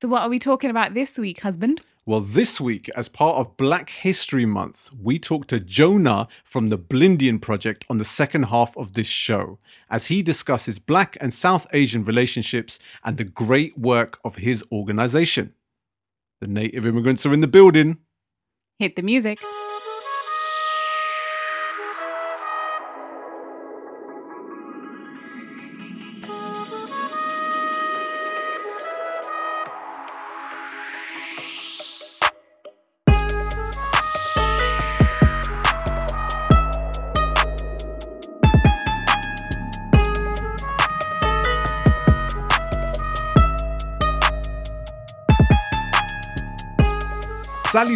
So, what are we talking about this week, husband? Well, this week, as part of Black History Month, we talked to Jonah from the Blindian Project on the second half of this show as he discusses Black and South Asian relationships and the great work of his organization. The native immigrants are in the building. Hit the music.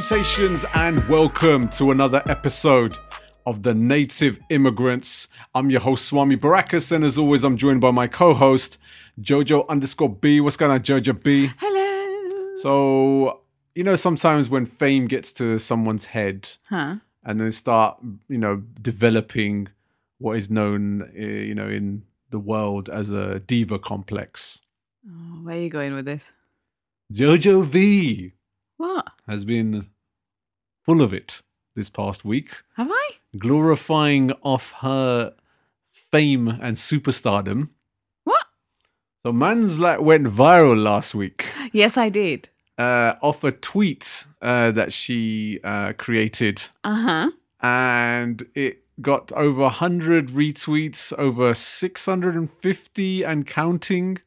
Salutations and welcome to another episode of The Native Immigrants. I'm your host, Swami Barakas, and as always, I'm joined by my co host, Jojo underscore B. What's going on, Jojo B? Hello. So, you know, sometimes when fame gets to someone's head Huh? and then start, you know, developing what is known, uh, you know, in the world as a diva complex. Oh, where are you going with this? Jojo B What? has been full of it this past week. Have I? glorifying off her fame and superstardom. What? So man's like went viral last week Yes, I did. uh, off a tweet uh, that she uh, created, Uh huh. and it got over 100 retweets, over 650 and counting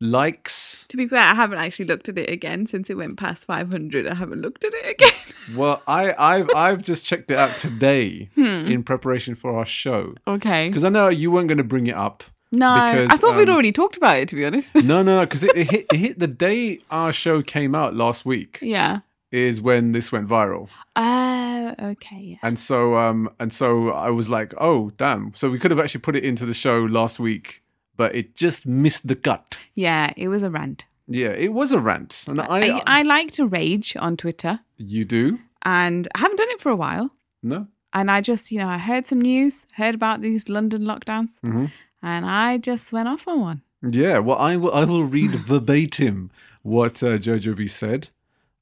likes. To be fair, I haven't actually looked at it again since it went past 500. I haven't looked at it again. Well, I, I've I've just checked it out today Hmm. in preparation for our show okay. because I know you weren't going to bring it up. No, because, I thought we'd um, already talked about it, to be honest. No, no, no, because it, it hit it hit the day our show came out last week yeah. is when this went viral, Oh, okay. Yeah. and so um and so I was like, oh damn! So we could have actually put it into the show last week, but it just missed the cut. Yeah, it was a rant. Yeah, it was a rant, and I, I, I like to rage on Twitter, you do and I haven't done it for a while. no, And I just, you know, I heard some news, heard about these London lockdowns, Mhm. and I just went off on one. yeah. Well, I will I will read verbatim what uh, Jojo B said.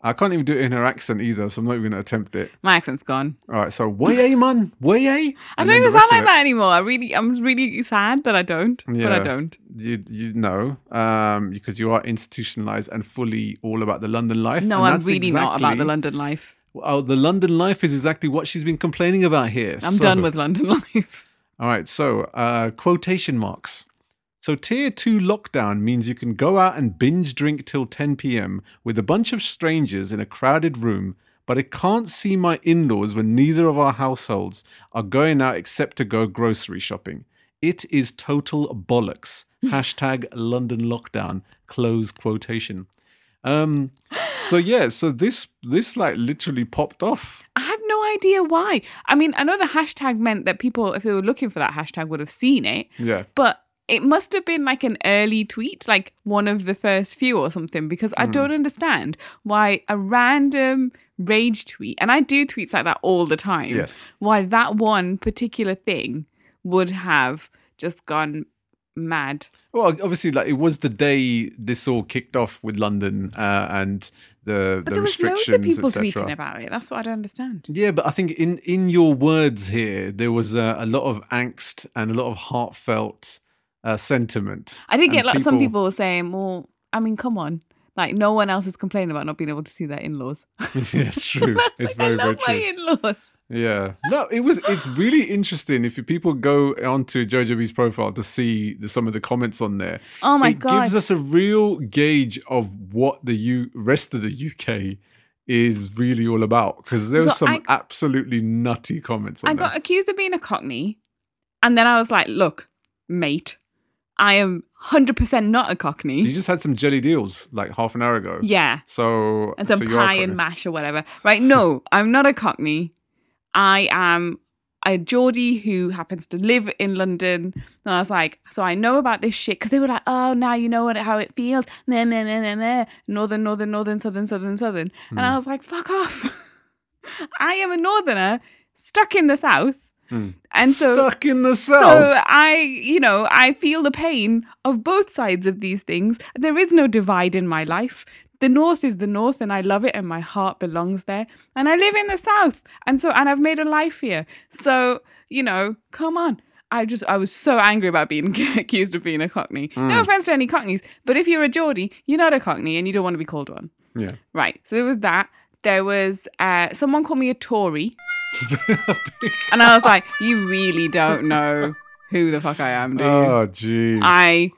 I can't even do it in her accent either, so I'm not even going to attempt it. My accent's gone. All right, so way man, way I don't even sound like that anymore. I really, I'm really sad that I don't, but I don't. You you know, um, because you are institutionalized and fully all about the London life. No, I'm really not about the London life. Oh, the London life is exactly what she's been complaining about here. I'm So- done with London life. All right, so uh, quotation marks. So tier two lockdown means you can go out and binge drink till 10 p.m. with a bunch of strangers in a crowded room, but I can't see my in-laws when neither of our households are going out except to go grocery shopping. It is total bollocks. Hashtag London lockdown. Close quotation. Um. So yeah. So this this like literally popped off. I have no idea why. I mean, I know the hashtag meant that people, if they were looking for that hashtag, would have seen it, Yeah. but it must have been like an early tweet, like one of the first few or something, because I Hmm. don't understand why a random rage tweet, and I do tweets like that all the time, Yes. why that one particular thing would have just gone mad. Well, obviously, like it was the day this all kicked off with London uh, and the But the there was loads of people tweeting about it. That's what I don't understand. Yeah, but I think in in your words here, there was a, a lot of angst and a lot of heartfelt uh, sentiment. I did get like some people were saying, "Well, I mean, come on." Like no one else is complaining about not being able to see their in-laws. yeah, it's true. It's very very true. in-laws. Yeah, no, it was. It's really interesting if people go onto Jojo B's profile to see the, some of the comments on there. Oh my it god! gives us a real gauge of what the U- rest of the UK is really all about because there was So some I- absolutely nutty comments on I there. got accused of being a cockney, and then I was like, "Look, mate, I am hundred percent not a cockney." you just had some jelly deals like half an hour ago. yeah, So and some so pie and mash or whatever. Right? No, I'm not a cockney. I am a Geordie who happens to live in London. And I was like, so I know about this shit because they were like, oh, now you know what how it feels. Meh, meh, meh, meh, meh. Northern, northern, northern, southern, southern, southern. And Hmm. I was like, fuck off. I am a northerner stuck in the south And so Stuck in the south. so. I, you know, I feel the pain of both sides of these things. There is no divide in my life. The north is the north and I love it and my heart belongs there. And I live in the south. And so and I've made a life here. So, you know, come on. I just I was so angry about being accused of being a cockney. No offense to any cockneys, but if you're a Geordie, you're not a cockney and you don't want to be called one. yeah. Right. So there was that. There was uh, someone called me a Tory. and I was like, you really don't know who the fuck I am, do you? Oh, jeez. I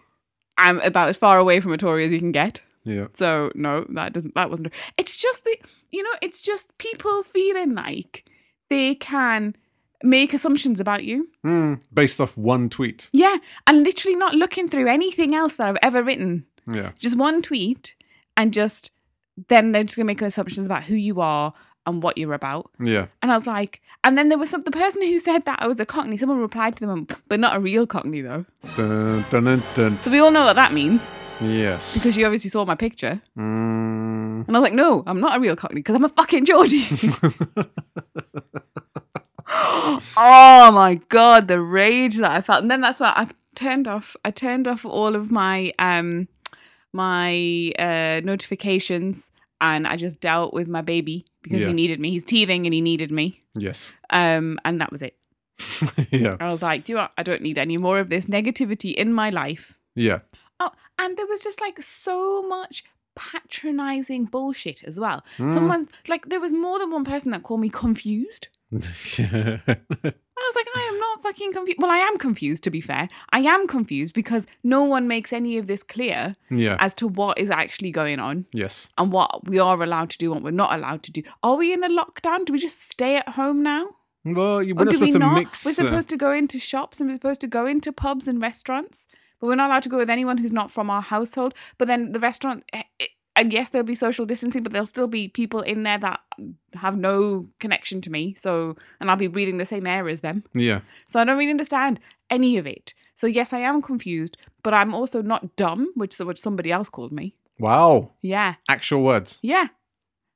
am about as far away from a Tory as you can get. yeah. So no, that doesn't that wasn't it's just the you know, it's just people feeling like they can make assumptions about you. Hmm. based off one tweet. Yeah. And literally not looking through anything else that I've ever written. Yeah. Just one tweet and just then they're just gonna make assumptions about who you are and what you're about. Yeah. And I was like, and then there was some the person who said that I was a cockney. Someone replied to them, but not a real cockney though. Dun, dun, dun. So we all know what that means Yes. because you obviously saw my picture. Mm. And I was like, no, I'm not a real cockney because I'm a fucking Geordie. oh my god, the rage that I felt. And then that's why I turned off. I turned off all of my um my uh notifications and I just dealt with my baby because Yeah. he needed me. He's teething and he needed me. Yes. Um and that was it. yeah. I was like, do you know? I don't need any more of this negativity in my life. Yeah. Oh, and there was just like so much patronizing bullshit as well. Mm. Someone like there was more than one person that called me confused. I was like, I am not fucking confused. Well, I am confused to be fair. I am confused because no one makes any of this clear yeah. as to what is actually going on yes. and what we are allowed to do and what we're not allowed to do. Are we in a lockdown? Do we just stay at home now? Well, you we're not do we supposed to not? mix. we're uh, supposed to go into shops and we're supposed to go into pubs and restaurants, but we're not allowed to go with anyone who's not from our household. But then the restaurant, eh, eh, and yes, there'll be social distancing, but there'll still be people in there that have no connection to me. So, and I'll be breathing the same air as them. yeah. So I don't really understand any of it. So yes, I am confused, but I'm also not dumb, which is what somebody else called me. Wow. Yeah. Actual words. Yeah.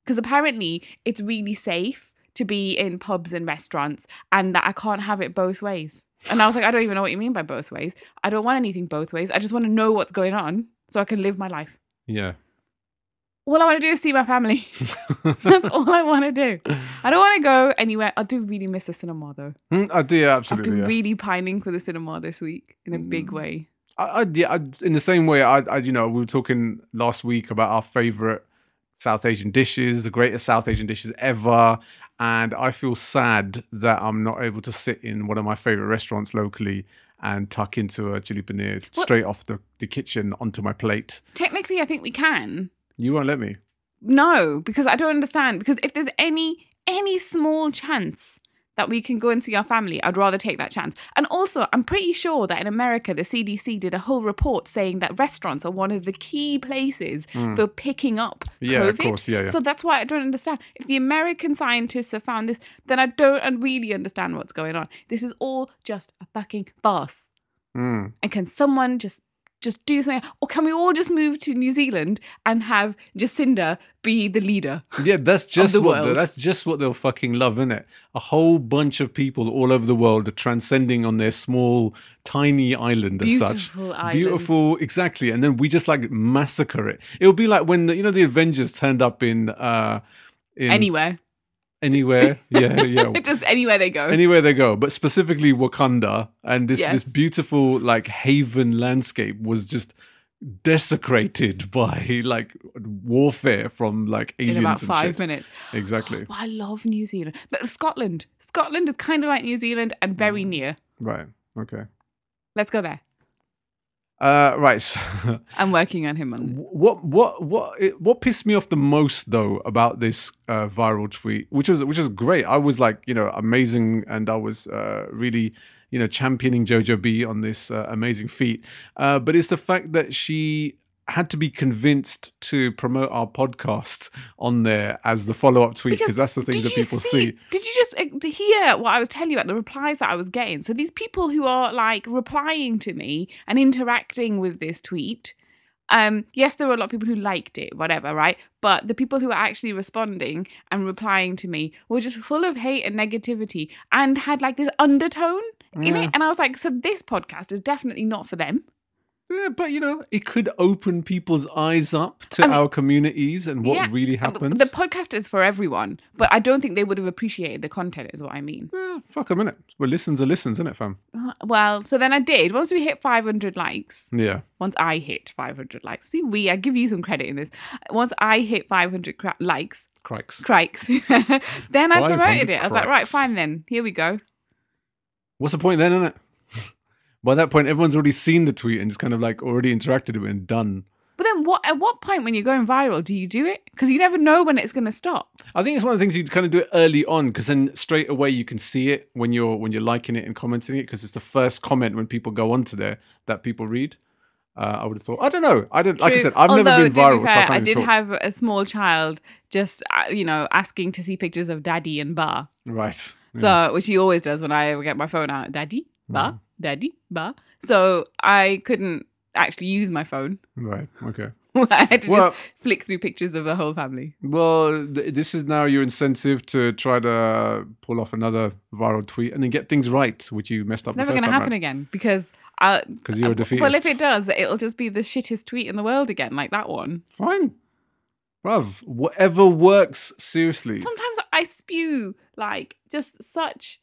Because apparently it's really safe to be in pubs and restaurants and that I can't have it both ways. And I was like, I don't even know what you mean by both ways. I don't want anything both ways. I just want to know what's going on so I can live my life. Yeah. All I want to do is see my family. That's all I want to do. I don't want to go anywhere. I do really miss the cinema though. Mm, I do. Yeah, I've absolutely. been Yeah. really pining for the cinema this week in a big way. I, I, yeah, I, in the same way, I, I, you know, we were talking last week about our favorite South Asian dishes, the greatest South Asian dishes ever, and I feel sad that I'm not able to sit in one of my favorite restaurants locally and tuck into a chili paneer Well- straight off the, the kitchen onto my plate. Technically, I think we can. You won't let me. No, because I don't understand. Because if there's any any small chance that we can go and see our family, I'd rather take that chance. And also, I'm pretty sure that in America, the CDC did a whole report saying that restaurants are one of the key places for picking up. Yeah, COVID. of course. Yeah, yeah. So that's why I don't understand. If the American scientists have found this, then I don't really understand what's going on. This is all just a fucking farce. Mm. And can someone just just do something, or can we all just move to New Zealand and have Jacinda be the leader? Yeah, that's just the what the, world. that's just what they'll fucking love, isn't it? A whole bunch of people all over the world are transcending on their small, tiny island as such. Beautiful islands. Beautiful, exactly. And then we just like massacre it. It would be like when the, you know the Avengers turned up in uh in Anywhere, anywhere, yeah, yeah. just anywhere they go. Anywhere they go, but specifically Wakanda, and this Yes. this beautiful like haven landscape was just desecrated by like warfare from like aliens in about five shit. minutes. Exactly. Oh, I love New Zealand, but Scotland. Scotland is kind of like New Zealand and Mm. very near. Right. Okay. Let's go there. Uh, right. So, I'm working on him on. what what what it- what pissed me off the most though about this uh, viral tweet, which was which was great. I was like, you know, amazing, and I was uh, really, you know, championing Jojo B on this uh, amazing feat. Uh, but it's the fact that she had to be convinced to promote our podcast on there as the follow up tweet because that's the thing that people see, see. Did you just uh, hear what I was telling you about the replies that I was getting? So these people who are like replying to me and interacting with this tweet Um, yes, there were a lot of people who liked it, whatever, right? But the people who were actually responding and replying to me were just full of hate and negativity and had like this undertone in Yeah. it. And I was like, so this podcast is definitely not for them. Yeah, but you know, it could open people's eyes up to I mean- our communities and what Yeah, really happens. The podcast is for everyone, but I don't think they would have appreciated the content, is what I mean. yeah, fuck a minute. Well, listens are listens, isn't it, fam? Uh, Well, so then I did. Once we hit 500 likes, Yeah. once I hit 500 likes, see, we, I give you some credit in this. Once I hit 500 cra- likes, Crikes. crikes, then I promoted it. I was like, right, fine then, here we go. What's the point then, isn't it? By that point, everyone's already seen the tweet and just kind of like already interacted with it and done. But then, what? At what point when you're going viral, do you do it? Because you never know when it's going to stop. I think it's one of the things you kind of do it early on because then straight away you can see it when you're when you're liking it and commenting it because it's the first comment when people go onto there that people read. Uh, I would have thought. I don't know. I don't. Like I said, I've Although, never been to be viral, so I can't I did talk. have a small child just, uh, you know, asking to see pictures of daddy and bar. Right. So, which he always does when I get my phone out, daddy, bar, Mm. Daddy, bar. So I couldn't actually use my phone. Right. Okay. I had to Well- just flick through pictures of the whole family. Well, th- this is now your incentive to try to pull off another viral tweet and then get things right, which you messed up. It's never going to happen again because because you're a defeatist. Well, if it does, it'll just be the shittest tweet in the world again, like that one. Fine. Bruv, whatever works, seriously. Sometimes I spew like just such,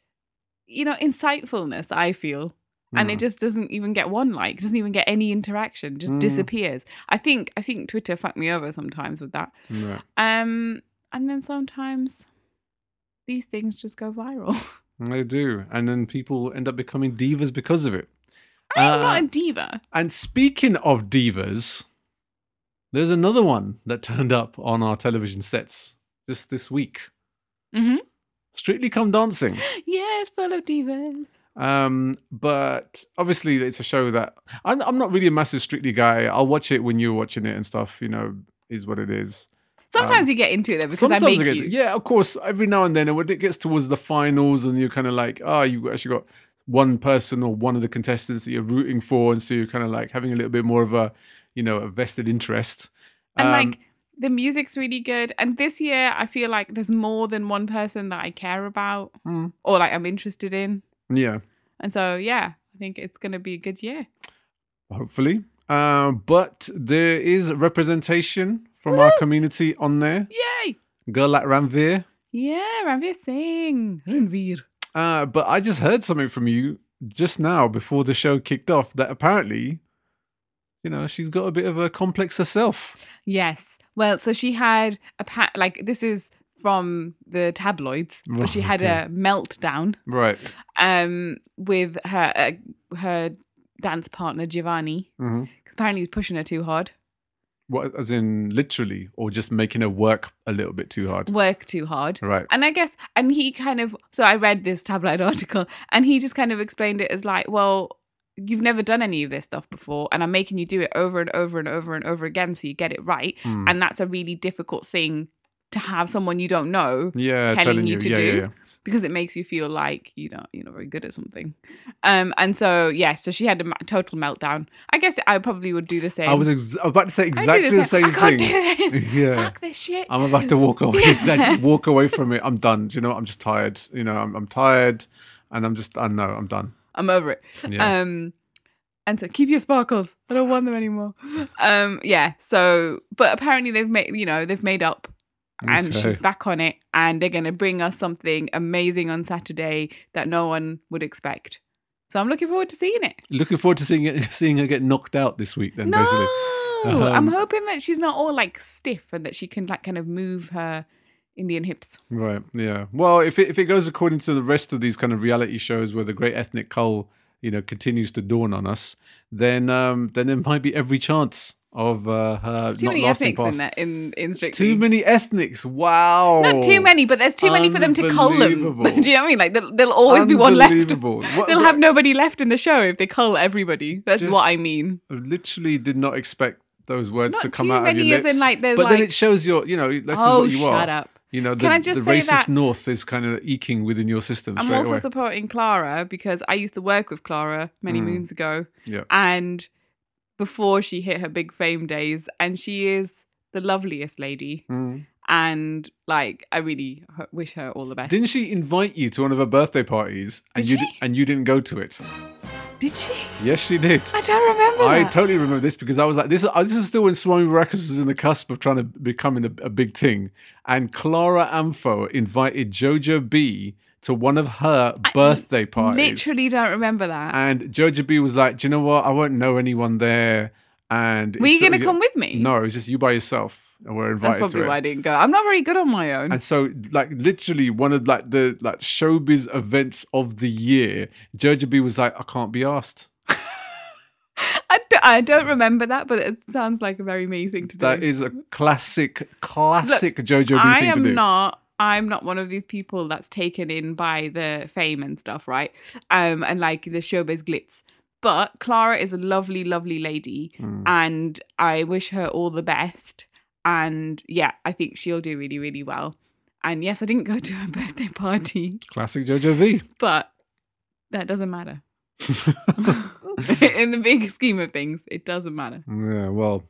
you know, insightfulness. I feel, and it Mm. just doesn't even get one like, doesn't even get any interaction, just Mm. disappears. I think I think Twitter fucked me over sometimes with that. Right. Um, and then sometimes these things just go viral. They do. And then people end up becoming divas because of it. I'm Uh, not a diva. And speaking of divas, there's another one that turned up on our television sets just this week. mm-hmm. Strictly Come Dancing. Yeah, it's full of divas. Um, but obviously, it's a show that I'm, I'm not really a massive Strictly guy. I'll watch it when you're watching it and stuff. You know, is what it is. Sometimes you get into it though because I make I get- you. yeah, of course. Every now and then, and when it gets towards the finals, and you're kind of like, oh, you actually got one person or one of the contestants that you're rooting for, and so you're kind of like having a little bit more of a, you know, a vested interest. And Um, like the music's really good. And this year, I feel like there's more than one person that I care about Mm. or like I'm interested in. Yeah, And so, yeah, I think it's going to be a good year. hopefully. Uh, but there is representation from our community on there. Yay! Girl like Ranvir. Yeah, Ranvir Singh. Ranvir. Uh, but I just heard something from you just now before the show kicked off that apparently, you know, she's got a bit of a complex herself. Yes. Well, so she had a pa- like this is from the tabloids, but she had a meltdown Right. um with her uh, her dance partner Giovanni because apparently he was pushing her too hard, What, as in literally, or just making her work a little bit too hard? work too hard. Right. And I guess, and he kind of, so I read this tabloid article and he just kind of explained it as like, well, you've never done any of this stuff before and I'm making you do it over and over and over and over again so you get it right. Hmm. And that's a really difficult thing to have someone you don't know Yeah, telling you to yeah, do. Yeah, yeah. because it makes you feel like you know you're not very good at something. Um, and so yeah, so she had a ma- total meltdown. I guess I probably would do the same. I was, ex- I was about to say I would do exactly the same I can't thing. do this. Yeah. Fuck this shit. I'm about to walk away. Exactly. Just walk away from it. I'm done. Do you know? what? I'm just tired. You know, I'm, I'm tired, and I'm just. I know. I'm done. I'm over it. Yeah. Um, and so keep your sparkles. I don't want them anymore. Um, yeah. So, but apparently they've made, you know, they've made up, and Okay. she's back on it, and they're gonna bring us something amazing on Saturday that no one would expect. So I'm looking forward to seeing it. Looking forward to seeing it, seeing her get knocked out this week. Then No, basically. I'm Um, hoping that she's not all like stiff and that she can like kind of move her Indian hips. Right. Yeah. Well, if it, if it goes according to the rest of these kind of reality shows where the great ethnic cull, you know, continues to dawn on us, then um then there might be every chance of uh, her too not many ethnics in that in in Strictly. Too many ethnics. Wow. Not too many, but there's too many for them to cull them. Do you know what I mean? Like there'll, there'll always be one left. What- They'll have nobody left in the show if they cull everybody. That's what I mean. I literally did not expect those words Not to come out of your lips. in, like, but then it shows your, you know, this oh, is what you shut are. up. You know, the, Can I just the racist north is kind of eking within your system I'm also away. supporting Clara because I used to work with Clara many Mm. moons ago. Yeah. And before she hit her big fame days, and she is the loveliest lady. Mm. And like, I really wish her all the best. Didn't she invite you to one of her birthday parties and Did you she? and you didn't go to it? Did she? Yes, she did. I don't remember. I that. totally remember this because I was like, this. uh, This was still when Swami Records was in the cusp of trying to becoming a, a big thing, and Clara Amfo invited Jojo B to one of her birthday parties. Literally don't remember that. And Jojo B was like, "Do you know what? I won't know anyone there." And Were you going to come with me? No, it was just you by yourself, and we're invited. That's probably why I didn't go. I'm not very good on my own. And so, like, literally one of like the like showbiz events of the year, Jojo B was like, "I can't be asked." I, do, I don't remember that, but it sounds like a very me thing to do. That is a classic, classic Jojo B I thing to do. I am not. I'm not one of these people that's taken in by the fame and stuff, right? Um, and like the showbiz glitz. But Clara is a lovely, lovely lady, Mm. and I wish her all the best. And yeah, I think she'll do really, really well. And yes, I didn't go to her birthday party, Classic Jojo B. but that doesn't matter. in the big scheme of things, it doesn't matter. yeah, well,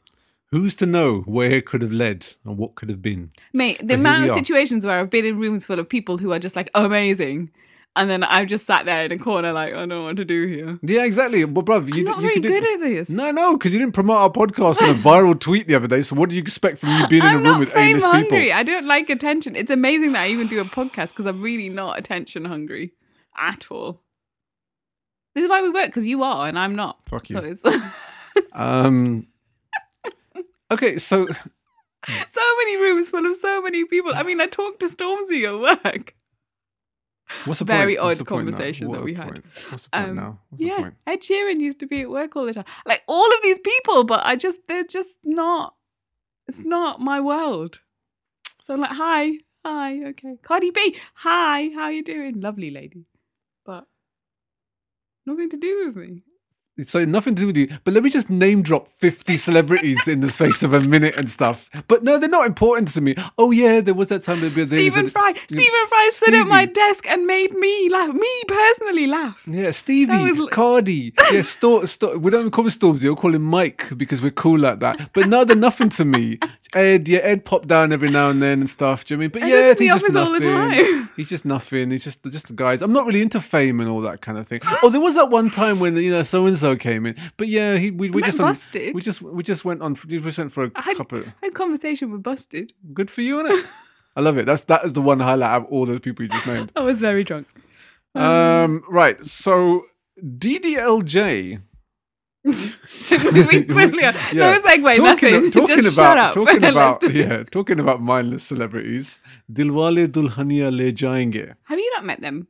who's to know where it could have led and what could have been? Mate, the But amount of situations where I've been in rooms full of people who are just like amazing, and then I've just sat there in a corner like I don't know what to do here. Yeah, exactly. But, bruv, you, I'm not you good at this. No, no, because you didn't promote our podcast in a viral tweet the other day. So what do you expect from you being in a room with A-list hungry. people? I don't like attention. It's amazing that I even do a podcast because I'm really not attention hungry at all. This is why we work because you are and I'm not. Fuck you. So it's Um. Okay, so so many rooms full of so many people. I mean, I talked to Stormzy at work. what's the Very point? Odd the conversation that we had. point? What's the point Um, now? What's the yeah, point? Ed Sheeran used to be at work all the time. Like all of these people, but I just they're just not. It's not my world. So I'm like, hi, hi, okay, Cardi B, hi, how you doing, lovely lady, but nothing to do with me. So nothing to do with you. But let me just name drop 50 celebrities in the space of a minute and stuff. But no, they're not important to me. Oh yeah, there was that time that Stephen Fry, Stephen Fry stood at my desk and made me laugh, me personally laugh. Yeah, Stevie, was- Cardi. Yeah, Stor- Stor- we don't call him Stormzy, we'll call him Mike because we're cool like that. But no, they're nothing to me. Ed, yeah, Ed popped down every now and then and stuff. Do you know I mean? But Ed's yeah, he's just office all the nothing. He's just nothing. He's just just guys. I'm not really into fame and all that kind of thing. Oh, there was that one time when you know so and so came in. But yeah, he we, we just on- Busted. we just we just went on. We just went for a I had, couple. I had conversation with Busted. Good for you, innit? I love it. That's that is the one highlight out of all those people you just named. I was very drunk. Um, right. So DDLJ. Moving swiftly on. No segue, talking, nothing. Talking Just about shut up. talking about yeah, talking about mindless celebrities. Dilwale Dulhania Le Jayenge. Have you not met them?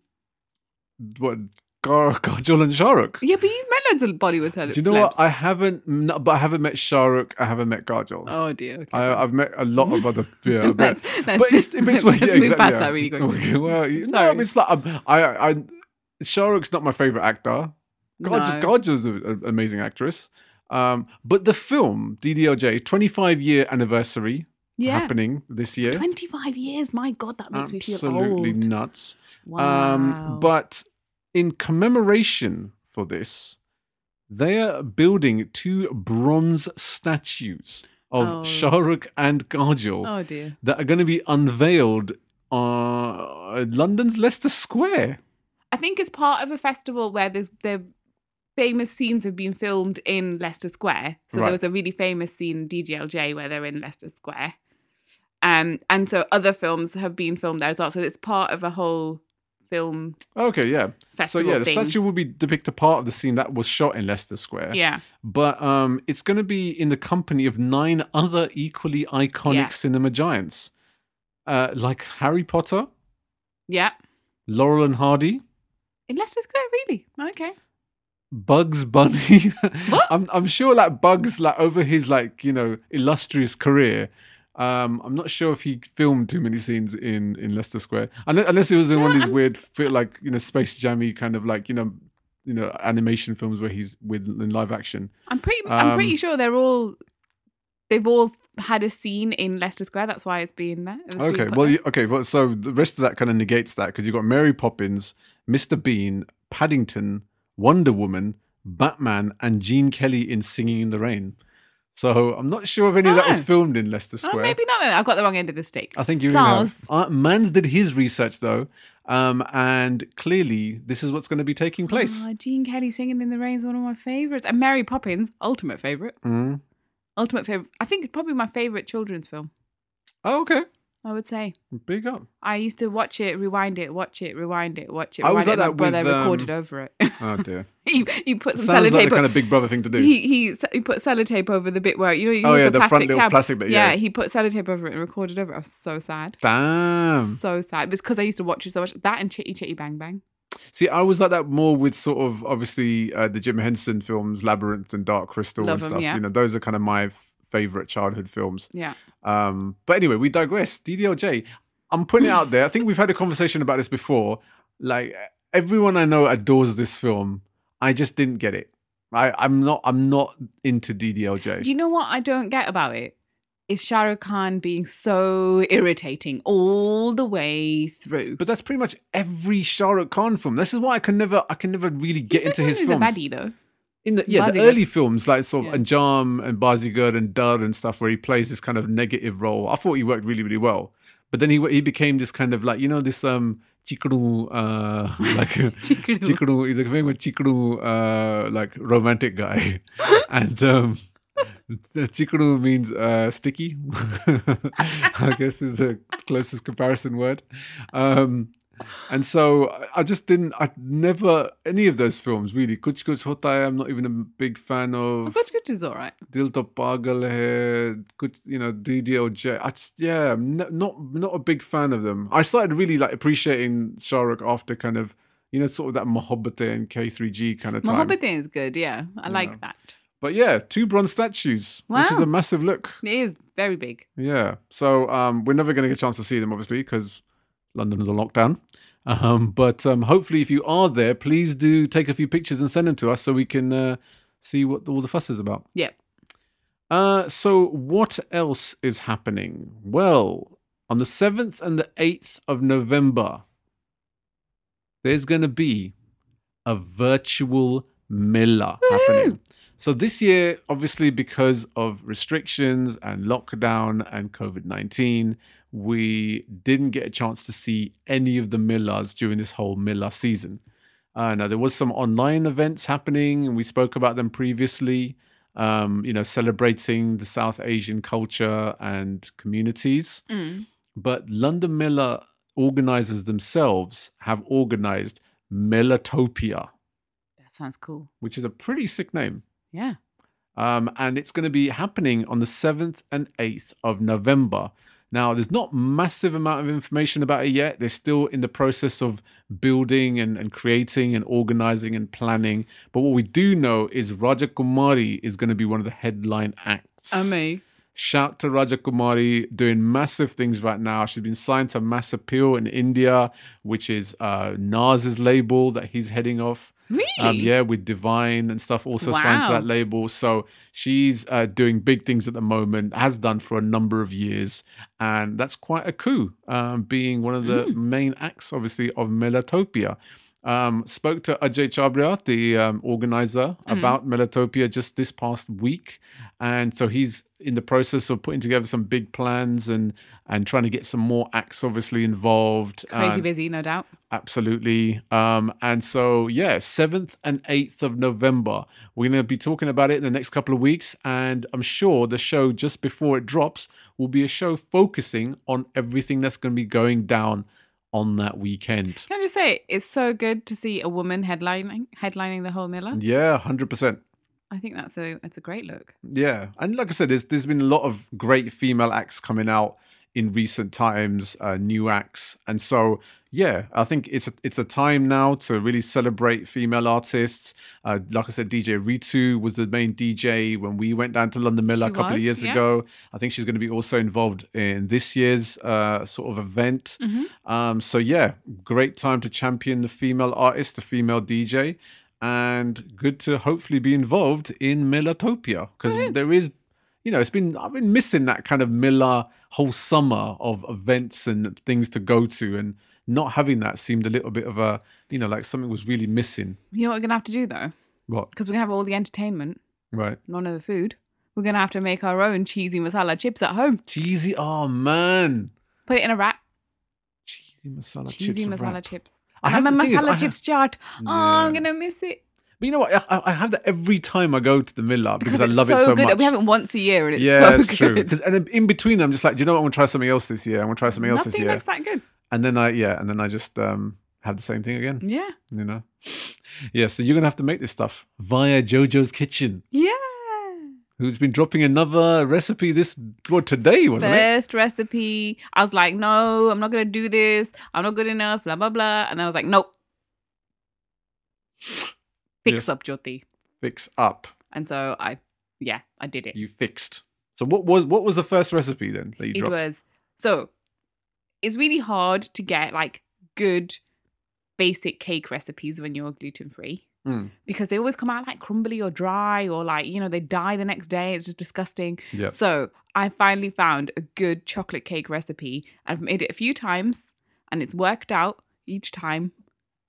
What? Gar, Kajol and Shahrukh. Yeah, but you've met loads of Bollywood celebs. Do you know what? I haven't, no, but I haven't met Shahrukh. I haven't met Kajol. Oh dear. Okay. I, I've met a lot of other. Yeah, I've met- let's let's but just it's- let's yeah, move exactly, past yeah. that really quickly. Well, you- no, it's like um, I, I, Shahrukh's not my favorite actor. Kajol, No. Kajol's an amazing actress. Um, but the film DDLJ 25 year anniversary Yeah. happening this year. 25 years. My God, that makes me feel old. Absolutely nuts. Wow. Um, but in commemoration for this, they are building two bronze statues of Oh. Shahrukh and Kajol oh dear. that are going to be unveiled uh, London's Leicester Square. I think it's part of a festival where there's the famous scenes have been filmed in Leicester Square. So Right. there was a really famous scene in DDLJ where they're in Leicester Square. Um, and so other films have been filmed there as well. So it's part of a whole film Okay, yeah. festival so yeah, the thing. statue will be depict a part of the scene that was shot in Leicester Square. Yeah. But um, it's going to be in the company of nine other equally iconic Yeah. cinema giants, uh, like Harry Potter, Yeah. Laurel and Hardy, In Leicester Square, really? Okay. Bugs Bunny. I'm I'm sure like Bugs like over his like you know illustrious career. Um, I'm not sure if he filmed too many scenes in in Leicester Square, unless, unless it was in one of these I'm- weird, like you know Space Jammy kind of like you know you know animation films where he's with in live action. I'm pretty I'm pretty Um, sure they're all they've all had a scene in Leicester Square. That's why it's been there. It Okay, well, you, okay, well, so the rest of that kind of negates that because you've got Mary Poppins, Mr. Bean, Paddington, Wonder Woman, Batman, and Gene Kelly in Singing in the Rain. So I'm not sure if any of that was Oh. filmed in Leicester Oh, Square. maybe not. I've got the wrong end of the stick. I think you have. Uh, Mans did his research though, um, and clearly this is what's going to be taking place. Oh, Gene Kelly singing in the rain is one of my favorites, and Mary Poppins, ultimate favorite. Mm. Ultimate favorite. I think it's probably my favorite children's film. Oh, okay, I would say. big up. I used to watch it, rewind it, watch it, rewind it, watch it. I was rewind it, like that brother um, recorded over it. Oh dear, he, he put some sounds like sellotape. the kind of Big Brother thing to do. he, he he put sellotape over the bit where you know you Oh, yeah, the the front plastic little tab. plastic bit, yeah. he put sellotape over it and recorded over it. I was so sad. Damn. So sad. It was because I used to watch it so much. That and Chitty Chitty Bang Bang. See, I was like that more with sort of obviously uh, the Jim Henson films, Labyrinth and Dark Crystal Love and stuff. yeah. You know, those are kind of my favorite childhood films. Yeah. Um, but anyway, we digress. DDLJ. I'm putting it out there. I think we've had a conversation about this before. Like everyone I know adores this film. I just didn't get it. I, I'm not. I'm not into DDLJ. Do you know what I don't get about it? Is Shah Rukh Khan being so irritating all the way through? but that's pretty much every Shah Rukh Khan film. This is why I can never. I can never really get into his films. a baddie though. In the yeah the early films like sort of Yeah. Anjam and Bazigar and Darr and stuff where he plays this kind of negative role. I thought he worked really really well, but then he he became this kind of like you know this um chipku uh like Chipku. chipku he's a famous chipku uh like romantic guy, and um. the Chipku means uh, sticky. I guess is the closest comparison word. Um, and so I- just didn't. I never any of those films really. Kuch Kuch Hota Hai, I'm not even a big fan of. Kuch Kuch is all right. Dil To Pagal Hai, Kuch, you know DDLJ. I just yeah, I'm n- not not a big fan of them. I started really like appreciating Shah Rukh after kind of you know sort of that Mohabbat and K3G kind of time. Mohabbatein is good. Yeah, I Yeah. like that. But yeah, two bronze statues, which is a massive look. It is very big. Yeah. So um, we're never going to get a chance to see them, obviously, because London's on lockdown. Um, but um, hopefully, if you are there, please do take a few pictures and send them to us so we can uh, see what all the fuss is about. Yeah. Uh, so, what else is happening? Well, on the 7th and the 8th of November, there's going to be a virtual Mela happening. So, this year, obviously, because of restrictions and lockdown and COVID 19, we didn't get a chance to see any of the Melas during this whole Mela season. Uh, now, there was some online events happening, and we spoke about them previously um, you know, celebrating the South Asian culture and communities. Mm. But London Mela organizers themselves have organized Melatopia, That sounds cool. which is a pretty sick name. Yeah. Um, and it's going to be happening on the 7th and 8th of November. Now, there's not massive amount of information about it yet. They're still in the process of building and, and creating and organizing and planning. But what we do know is Raja Kumari is going to be one of the headline acts. me. Shout to Raja Kumari doing massive things right now. She's been signed to Mass Appeal in India, which is uh, Nas's label that he's heading off. Really? Um, yeah, with Divine and stuff also signed to that label. So she's uh, doing big things at the moment, has done for a number of years. And that's quite a coup, um, being one of the Mm. main acts, obviously, of Melatopia. Um, spoke to Ajay Chhabra, the um, organizer, Mm. about Melatopia just this past week. And so he's in the process of putting together some big plans and and trying to get some more acts obviously involved. Crazy And- busy, no doubt. Absolutely. Um, and so, yeah, 7th and 8th of November. We're going to be talking about it in the next couple of weeks. And I'm sure the show just before it drops will be a show focusing on everything that's going to be going down on that weekend. Can I just say, it's so good to see a woman headlining headlining the whole Mela. Yeah, 100%. I think that's a it's a great look. Yeah, and like I said, there's there's been a lot of great female acts coming out in recent times, uh, new acts, and so yeah, I think it's a, it's a time now to really celebrate female artists. Uh, like I said, DJ Ritu was the main DJ when we went down to London Mela She a couple of years yeah. ago. I think she's going to be also involved in this year's uh, sort of event. Mhm. Um, so yeah, great time to champion the female artist, the female DJ, and good to hopefully be involved in Melatopia because there is, you know, it's been I've been missing that kind of Mela whole summer of events and things to go to, and not having that seemed a little bit of a, you know, like something was really missing. You know what we're gonna have to do though? What? because we're gonna have all the entertainment, Right. none of the food. We're gonna have to make our own cheesy masala chips at home. Cheesy. Oh man. Put it in a wrap. Cheesy masala cheesy chips. Cheesy masala wrap. chips. I And have I'm a is, I masala have- chips chaat. Oh, I'm gonna miss it But you know what? I, I have that every time I go to the Mela because, because I love so it so good. much. We have it once a year, and it's yeah, so it's good. true. and then in between, I'm just like, do you know what? I'm gonna try something else this year. I'm gonna try something else this Nothing year. looks that good. And then I, yeah, and then I just um have the same thing again. Yeah, You know. Yeah. So you're gonna have to make this stuff via JoJo's Kitchen, yeah. who's been dropping another recipe this well today, wasn't it? First recipe. I was like, no, I'm not gonna do this. I'm not good enough. Blah blah blah. And then I was like, nope. Fix up, Jyoti. Fix up. And so I, yeah, I did it. You fixed. So what was what was the first recipe then that you it dropped? was so. It's really hard to get like good, basic cake recipes when you're gluten free. Mm, because they always come out like crumbly or dry or like you know they die the next day it's just disgusting yeah. so i finally found a good chocolate cake recipe i've made it a few times and it's worked out each time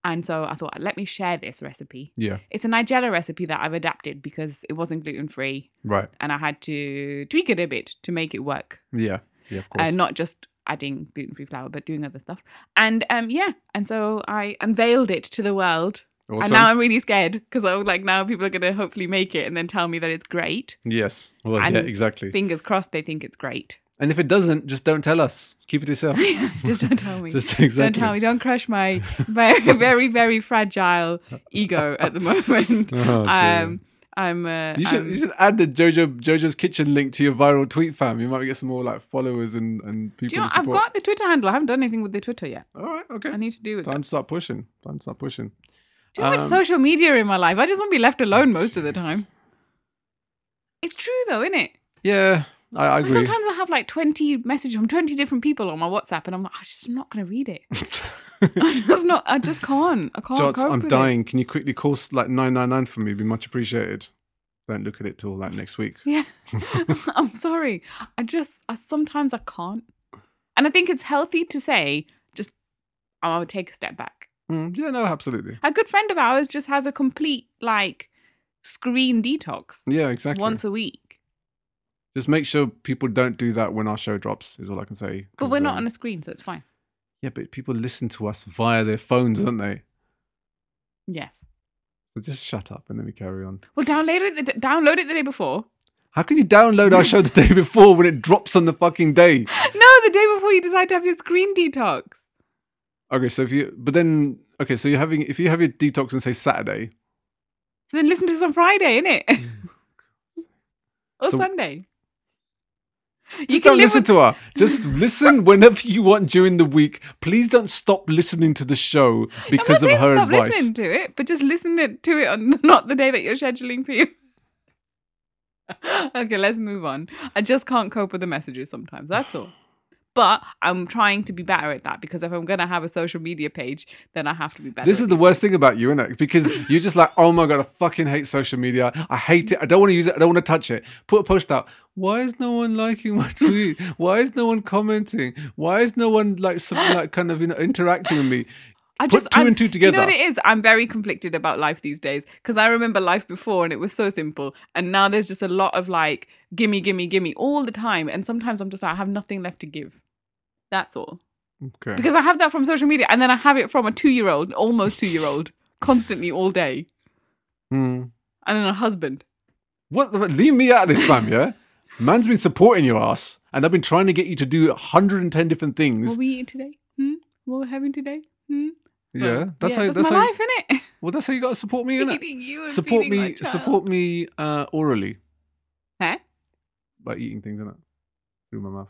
and so i thought let me share this recipe Yeah. it's a nigella recipe that i've adapted because it wasn't gluten free Right. and i had to tweak it a bit to make it work Yeah. Yeah. Of course. and not just adding gluten-free flour but doing other stuff and um yeah and so i unveiled it to the world Awesome. and now I'm really scared because I'm like, now people are going to hopefully make it and then tell me that it's great. yes. Well, and- yeah. Exactly. Fingers crossed they think it's great. And if it doesn't, just don't tell us. Keep it yourself. Just don't tell me. Just exactly. Don't tell me. Don't crush my very, very, very fragile ego at the moment. Oh, dear. um, I'm. Uh, You should I'm- you should add the Jojo Jojo's Kitchen link to your viral tweet fam. You might get some more like followers and and people do you know, I've got the Twitter handle. I haven't done anything with the Twitter yet. All right, okay. I need to do it. Time to start pushing. Time to start pushing. Too much Um, social media in my life. I just want to be left alone most of the time. It's true though, isn't it? Yeah, I, I agree. Sometimes I have like 20 messages from 20 different people on my WhatsApp and I'm like, I'm just not going to read it. I'm just not, I just can't. I can't Jots, cope I'm dying. Can you quickly call like nine nine nine for me? would Be much appreciated. Don't look at it till like next week. Yeah. I'm sorry. I just, I, sometimes I can't. And I think it's healthy to say, just, I would take a step back. Mm, yeah, no, absolutely. A good friend of ours just has a complete like screen detox Yeah, exactly. once a week. Just make sure people don't do that when our show drops. Is all I can say. But we're not um, on a screen, so it's fine. Yeah, but people listen to us via their phones, don't they? Yes. So just shut up and let me carry on. Well, download it. The, download it the day before. How can you download our show the day before when it drops on the fucking day? No, the day before you decide to have your screen detox. Okay, so if you, but then, okay, so you're having, if you have your detox and say Saturday, So then listen to us on Friday, innit? or So- Sunday. just don't listen to her. Just listen whenever you want during the week. Please don't stop listening to the show because of her stop advice. listening to it, but just listen to it on not the day that you're scheduling for you. okay, let's move on. I just can't cope with the messages sometimes. That's all. But I'm trying to be better at that because if I'm gonna have a social media page, then I have to be better. This is the worst thing about you, isn't it? Because you're just like, oh my god, I fucking hate social media. I hate it. I don't want to use it. I don't want to touch it. Put a post out. Why is no one liking my tweet? Why is no one commenting? Why is no one like some like kind of you know interacting with me? I Put just two I'm- and two Do you know what it is? I'm very conflicted about life these days because I remember life before and it was so simple, and now there's just a lot of like gimme, gimme, gimme all the time, and sometimes I'm just like I have nothing left to give. That's all Okay. because I have that from social media, and then I have it from a two-year-old, almost two-year-old, constantly all day, Hmm. and then a husband. What? the- Leave me out of this, fam. Yeah. Man's been supporting your ass, and I've been trying to get you to do 110 different things. What are we eating today? Hmm? What we're having today? Hmm? Yeah, that's how. that's, That's my how. life, innit? Well, that's how you got to support me, innit? Feeding you and Support me. Support me uh, orally Huh? by eating things, innit? Through my mouth.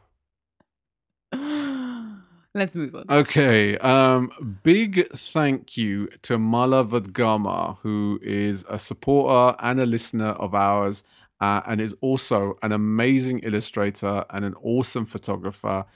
Let's move on. Okay. Um, big thank you to Mala Vadgama, who is a supporter and a listener of ours, uh, and is also an amazing illustrator and an awesome photographer.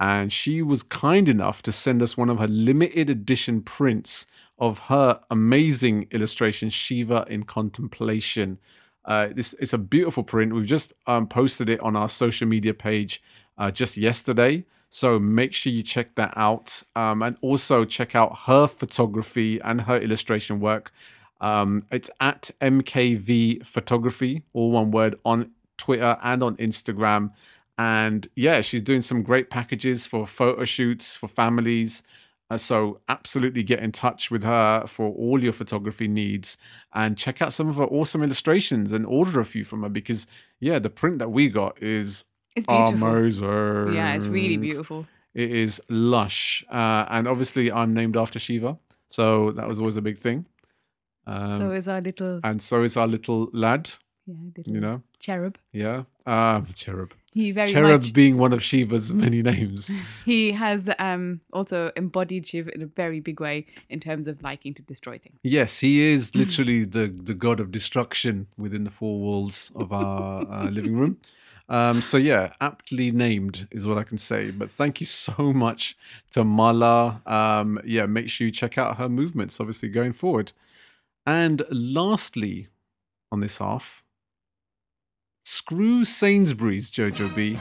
And she was kind enough to send us one of her limited edition prints of her amazing illustration, Shiva in Contemplation. Uh, this it's a beautiful print. We've just um, posted it on our social media page uh, just yesterday. So make sure you check that out. Um, and also check out her photography and her illustration work. Um, it's at MKV Photography, all one word, on Twitter and on Instagram. And yeah, she's doing some great packages for photo shoots for families. Uh, so absolutely get in touch with her for all your photography needs and check out some of her awesome illustrations and order a few from her because yeah, the print that we got is It's beautiful. amazing. Yeah, it's really beautiful. It is lush, uh, and obviously I'm named after Shiva, so that was always a big thing. Um, so is our little, and so is our little lad, yeah, little you know. cherub. Yeah, um, cherub. He very cherub much being one of Shiva's many names. he has um also embodied Shiva in a very big way in terms of liking to destroy things. yes, he is literally the the god of destruction within the four walls of our uh, living room. Um, so yeah, aptly named is what I can say. But thank you so much to Mala. Um, yeah, make sure you check out her movements, obviously going forward. And lastly, on this half, screw Sainsbury's, Jojo B.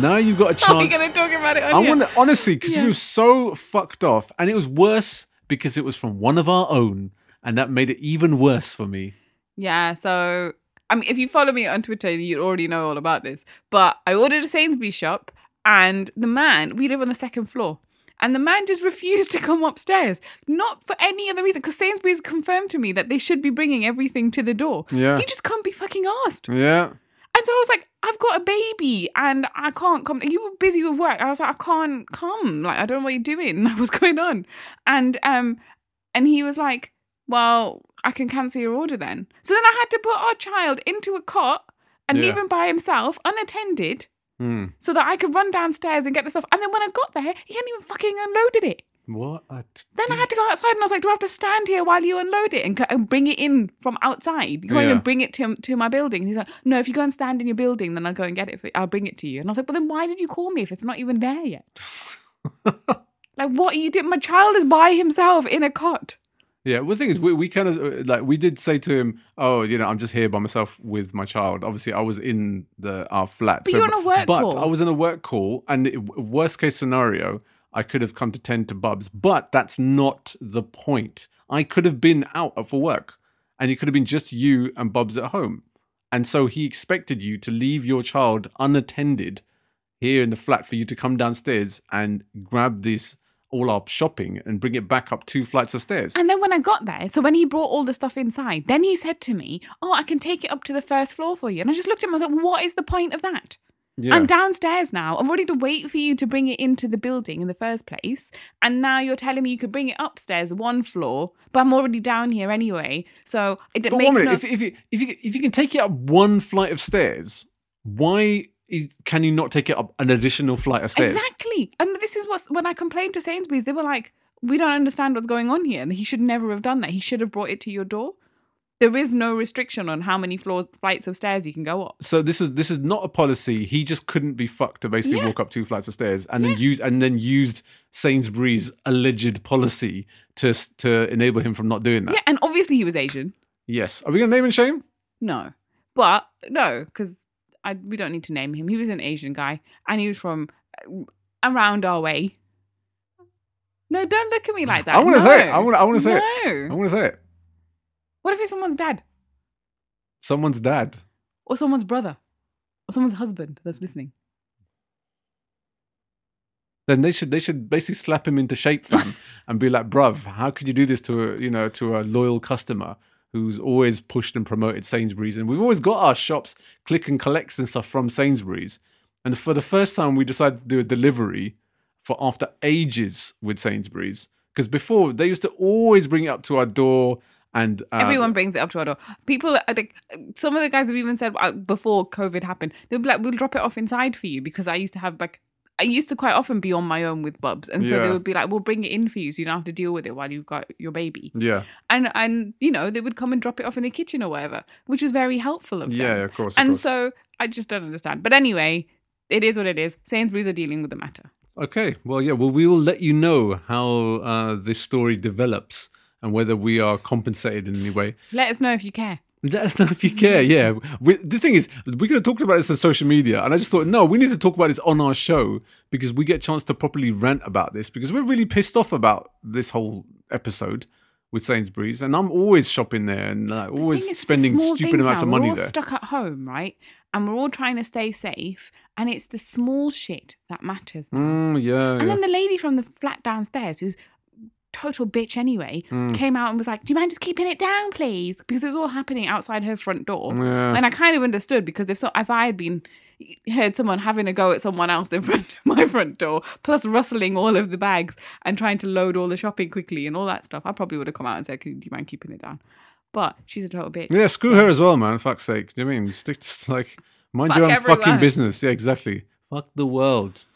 now you've got a chance. Are we chance. gonna talk about it on I want to honestly because Yeah. we were so fucked off, and it was worse because it was from one of our own, and that made it even worse for me. Yeah, so I mean, if you follow me on Twitter, you already know all about this. But I ordered a Sainsbury's shop, and the man, we live on the second floor, and the man just refused to come upstairs, not for any other reason, because Sainsbury's confirmed to me that they should be bringing everything to the door. Yeah. he just can't be fucking asked. Yeah, And so I was like, I've got a baby and I can't come. You were busy with work. I was like, I can't come. Like, I don't know what you're doing. Like, what's going on? And um, and he was like, Well, I can cancel your order then. So then I had to put our child into a cot and Yeah. leave him by himself, unattended, Hmm. so that I could run downstairs and get the stuff. And then when I got there, he hadn't even fucking unloaded it. what? T- Then I had to go outside and I was like, Do I have to stand here while you unload it and, go- and bring it in from outside? You can't Yeah. even bring it to, to my building. And he's like, No, if you go and stand in your building, then I'll go and get it. For, I'll bring it to you. And I was like, Well, then why did you call me if it's not even there yet? like, what are you doing? My child is by himself in a cot. Yeah, well, the thing is, we, we kind of uh, like we did say to him, "Oh, you know, I'm just here by myself with my child." Obviously, I was in the our flat, But you're on a work but call. I was in a work call, and it, worst case scenario, I could have come to tend to Bubs, but that's not the point. I could have been out for work, and it could have been just you and Bubs at home, and so he expected you to leave your child unattended here in the flat for you to come downstairs and grab this all our shopping and bring it back up two flights of stairs. And then when I got there, so when he brought all the stuff inside, then he said to me, Oh, I can take it up to the first floor for you. And I just looked at him, I was like, What is the point of that? Yeah. I'm downstairs now. I'm ready to wait for you to bring it into the building in the first place. And now you're telling me you could bring it upstairs one floor, but I'm already down here anyway. So it But makes one no if, if, you, if, you, if you can take it up one flight of stairs, why can you not take it up an additional flight of stairs? Exactly. And this is what when I complained to Sainsbury's, they were like, We don't understand what's going on here. And he should never have done that. He should have brought it to your door. There is no restriction on how many floors flights of stairs you can go up. So this is this is not a policy. He just couldn't be fucked to basically Yeah. walk up two flights of stairs and then use and then used Sainsbury's alleged policy to to enable him from not doing that. Yeah, and obviously he was Asian. Yes. Are we gonna name and shame? No. But no, because I we don't need to name him. He was an Asian guy and he was from uh, around our way. No, don't look at me like that. I want to No. say it. I want. I want to say it. I want to say it. What if it's someone's dad Someone's dad. or someone's brother or someone's husband that's listening? Then they should they should basically slap him into shape, fam, and be like, "Bruv, how could you do this to a you know to a loyal customer who's always pushed and promoted Sainsbury's, and we've always got our shops click and collects and stuff from Sainsbury's, and for the first time we decided to do a delivery for after ages with Sainsbury's. Because before they used to always bring it up to our door and uh, Everyone brings it up to our door. People, like, some of the guys have even said uh, before COVID happened, they'll be like, "We'll drop it off inside for you," because I used to have like, I used to quite often be on my own with Bubs, and so they would be like, "We'll bring it in for you, so you don't have to deal with it while you've got your baby." yeah And and you know they would come and drop it off in the kitchen or whatever, which was very helpful of them. yeah of course of and course. so I just don't understand. But anyway, it is what it is. Sainsbury's are dealing with the matter. Okay. Well, yeah. Well, we will let you know how uh, this story develops and whether we are compensated in any way. Let us know if you care. Let us know if you care. Yeah. We, the thing is, we could have talked about this on social media, and I just thought, no, we need to talk about this on our show because we get a chance to properly rant about this because we're really pissed off about this whole episode. with Sainsbury's, and I'm always shopping there and like, The always spending stupid amounts now, of money we're all there. stuck at home, right? And we're all trying to stay safe, and it's the small shit that matters. Mm, yeah, And yeah. then the lady from the flat downstairs, who's total bitch anyway, Mm. came out and was like, "Do you mind just keeping it down, please?" Because it was all happening outside her front door. yeah. And I kind of understood because if so, if I had been heard someone having a go at someone else in front of my front door, plus rustling all of the bags and trying to load all the shopping quickly and all that stuff, I probably would have come out and said, "Can- "Do you mind keeping it down?" But she's a total bitch. Yeah, screw so- her as well, man. Fuck's sake. Do you know I mean? Stick to, like mind Fuck your own fucking business. Yeah, exactly. Fuck the world.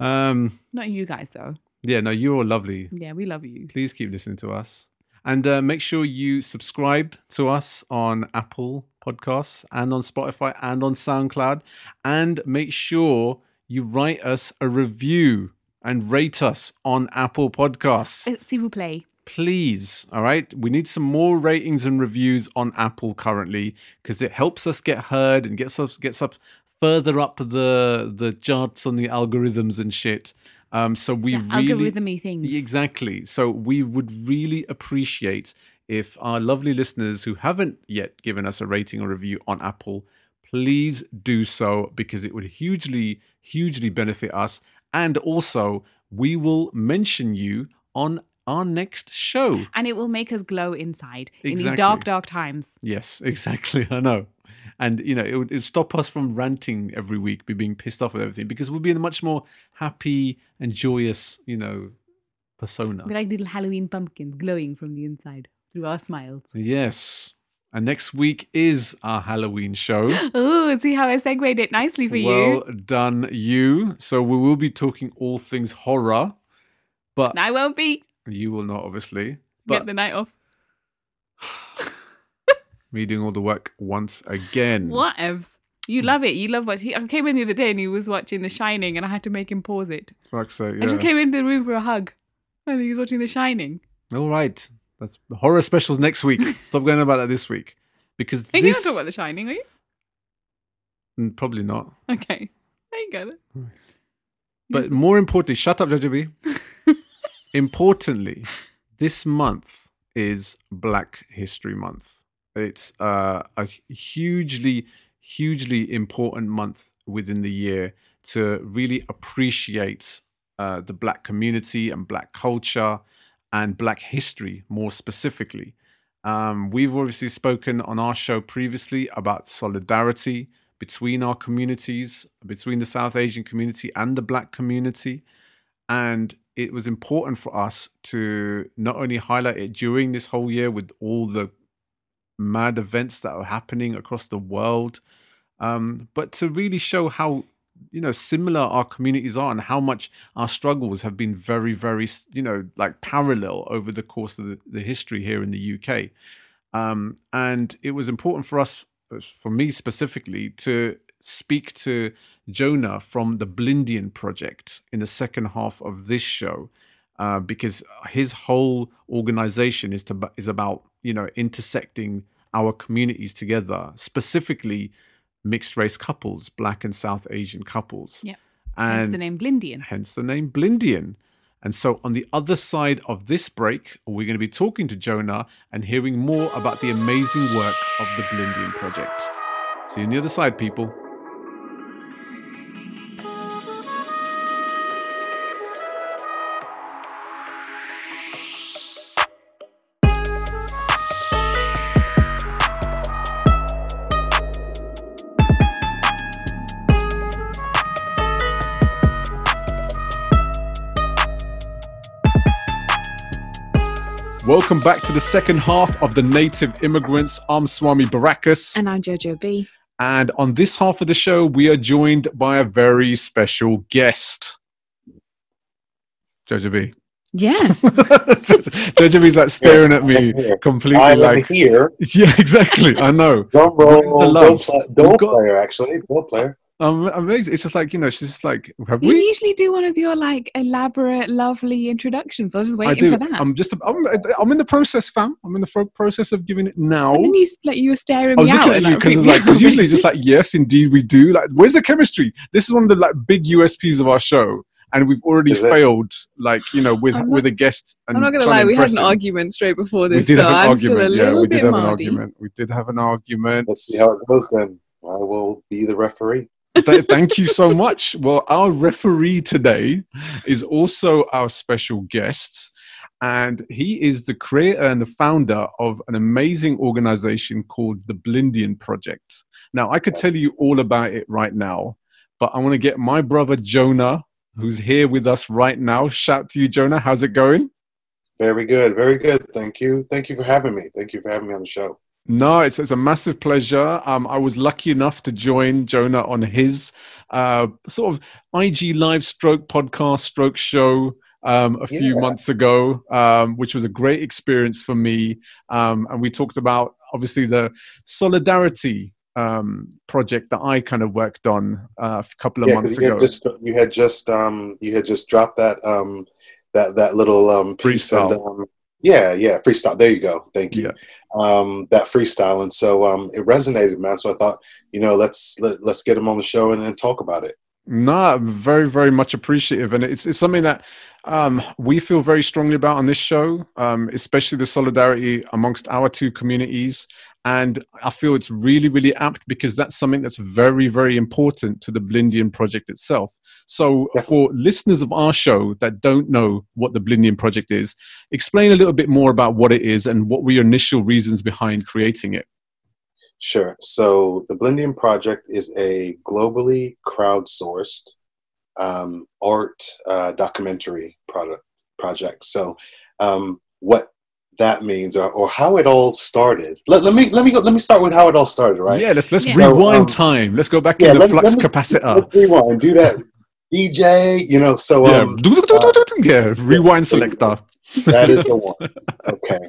Um, Not you guys though. Yeah, no, you're all lovely. Yeah, we love you. Please keep listening to us. And uh, make sure you subscribe to us on Apple Podcasts and on Spotify and on SoundCloud. And make sure you write us a review and rate us on Apple Podcasts. S'il vous plaît. please all right we need some more ratings and reviews on apple currently because it helps us get heard and gets us gets up further up the the charts on the algorithms and shit um so we The really algorithmy things. exactly so we would really appreciate if our lovely listeners who haven't yet given us a rating or review on apple please do so because it would hugely hugely benefit us and also we will mention you on our next show and it will make us glow inside in these dark, dark times. Yes, exactly. I know. And, you know, it would stop us from ranting every week, be being pissed off with everything, because we'll be in a much more happy and joyous, you know, persona. We're like little Halloween pumpkins glowing from the inside through our smiles. Yes. And next week is our Halloween show. Oh, see how I segued it nicely for well you. Well done, you. So we will be talking all things horror, but And I won't be. you will not, obviously. Get But the night off. me doing all the work once again. What evs? You love it. You love what he, I came in the other day and he was watching The Shining and I had to make him pause it. Fuck's sake, I just came into the room for a hug. I think he was watching The Shining. All right. That's horror specials next week. Stop going about that this week. Because you this to talk about The Shining, are you? Mm, probably not. Okay. There you go. then. But more importantly, shut up, JJB. importantly, this month is Black History Month. It's uh, a hugely, hugely important month within the year to really appreciate uh, the Black community and Black culture and Black history more specifically. Um, we've obviously spoken on our show previously about solidarity between our communities, between the South Asian community and the Black community. And it was important for us to not only highlight it during this whole year with all the mad events that are happening across the world, um, but to really show how you know similar our communities are and how much our struggles have been very very you know like parallel over the course of the, the history here in the uk um, and it was important for us for me specifically to speak to jonah from the blindian project in the second half of this show uh, because his whole organization is to is about you know intersecting our communities together specifically mixed race couples black and south asian couples Yep. and Hence the name Blindian. hence the name Blindian. And so, on the other side of this break, we're going to be talking to Jonah and hearing more about the amazing work of the Blindian Project. See you on the other side, people. Welcome back to the second half of the Native Immigrants. I'm Swami Barakas. And I'm Jojo B. And on this half of the show, we are joined by a very special guest. Jojo B. Yeah. Jojo B's like staring at me I'm completely I am like, here. yeah, exactly. I know. Don't roll. love? Go, pla- go We've got- player, actually. Go player. Um, amazing. It's just like, you know, she's just like, have You we? usually do one of your like elaborate, lovely introductions. I was just I waiting do. for that. I'm just, I'm, I'm in the process, fam. I'm in the fro- process of giving it now. and then you like you were staring I me was out. at and, you like, because like, me 'cause out. usually just like, yes, indeed we do. Like, where's the chemistry? This is one of the like big USPs of our show. and we've already Is it? failed, like you know, with not- with a guest. And I'm not gonna lie, we had an argument straight before this. We this, did so have an I'm argument. Yeah, we did have an argument. We did have an argument. Let's see how it goes then. I will be the referee. Th- thank you so much. Well, our referee today is also our special guest, and he is the creator and the founder of an amazing organization called the Blindian Project. Now, I could tell you all about it right now, but I want to get my brother Jonah, who's here with us right now. Shout to you, Jonah. How's it going? Very good. Very good. Thank you. Thank you for having me. Thank you for having me on the show. No, it's, it's a massive pleasure. Um, I was lucky enough to join Jonah on his uh, sort of IG live stroke podcast, stroke show um, a few Yeah. months ago, um, which was a great experience for me. Um, and we talked about obviously the solidarity um, project that I kind of worked on uh, a couple of Yeah, months you ago. had just you had just um you had just dropped that um that that little um piece and Freestyle. um yeah yeah freestyle. There you go. Thank you. Yeah. Um that freestyle and so um it resonated, man. So I thought you know let's let, let's get him on the show and, and talk about it. No, very, very much appreciative, and it's it's something that um, we feel very strongly about on this show, um, especially the solidarity amongst our two communities. And I feel it's really, really apt because that's something that's very, very important to the Blindian project itself. So, for listeners of our show that don't know what the Blindian project is, explain a little bit more about what it is and what were your initial reasons behind creating it. Sure. So the Blindian Project is a globally crowdsourced um, art uh, documentary product project. So um, what that means, or, or how it all started. Let, let me let me go, let me start with how it all started. Right. Yeah, let's let's Yeah. rewind So, um, time. Let's go back yeah, in the let me- flux let me- capacitor. Let's rewind. Do that. DJ. You know. So yeah, um, yeah, rewind selector. that is the one. Okay.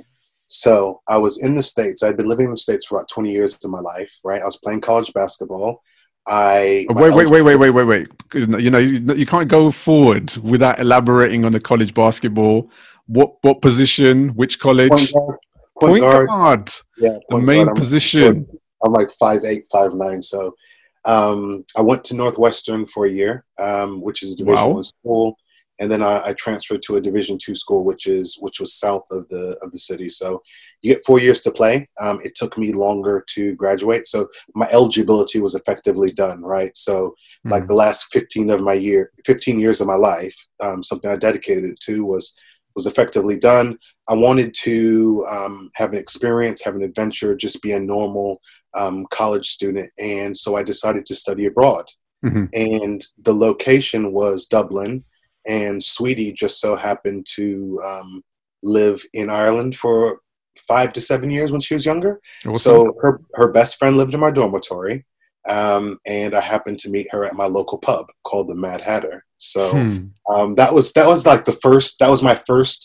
So I was in the States. I'd been living in the States for about 20 years of my life, right? I was playing college basketball. I Wait, wait, wait, wait, wait, wait, wait. You know, you, you can't go forward without elaborating on the college basketball. What what position? Which college? Point guard. Point, Point guard. guard. Yeah, The main guard. Position. I'm like five eight, five nine. So um, I went to Northwestern for a year, um, which is a Division Wow. One school, and then I, I transferred to a Division Two school, which is which was south of the of the city. So you get four years to play. Um, it took me longer to graduate, so my eligibility was effectively done. Right, so like the last 15 of my year 15 years of my life um, something i dedicated it to was was effectively done i wanted to um, have an experience have an adventure just be a normal um, college student and so i decided to study abroad Mhm. and the location was dublin and Sweta just so happened to um, live in ireland for five to seven years when she was younger Awesome. so her her best friend lived in my dormitory, um, and I happened to meet her at my local pub called the Mad Hatter. So Hmm. um, that was that was like the first that was my first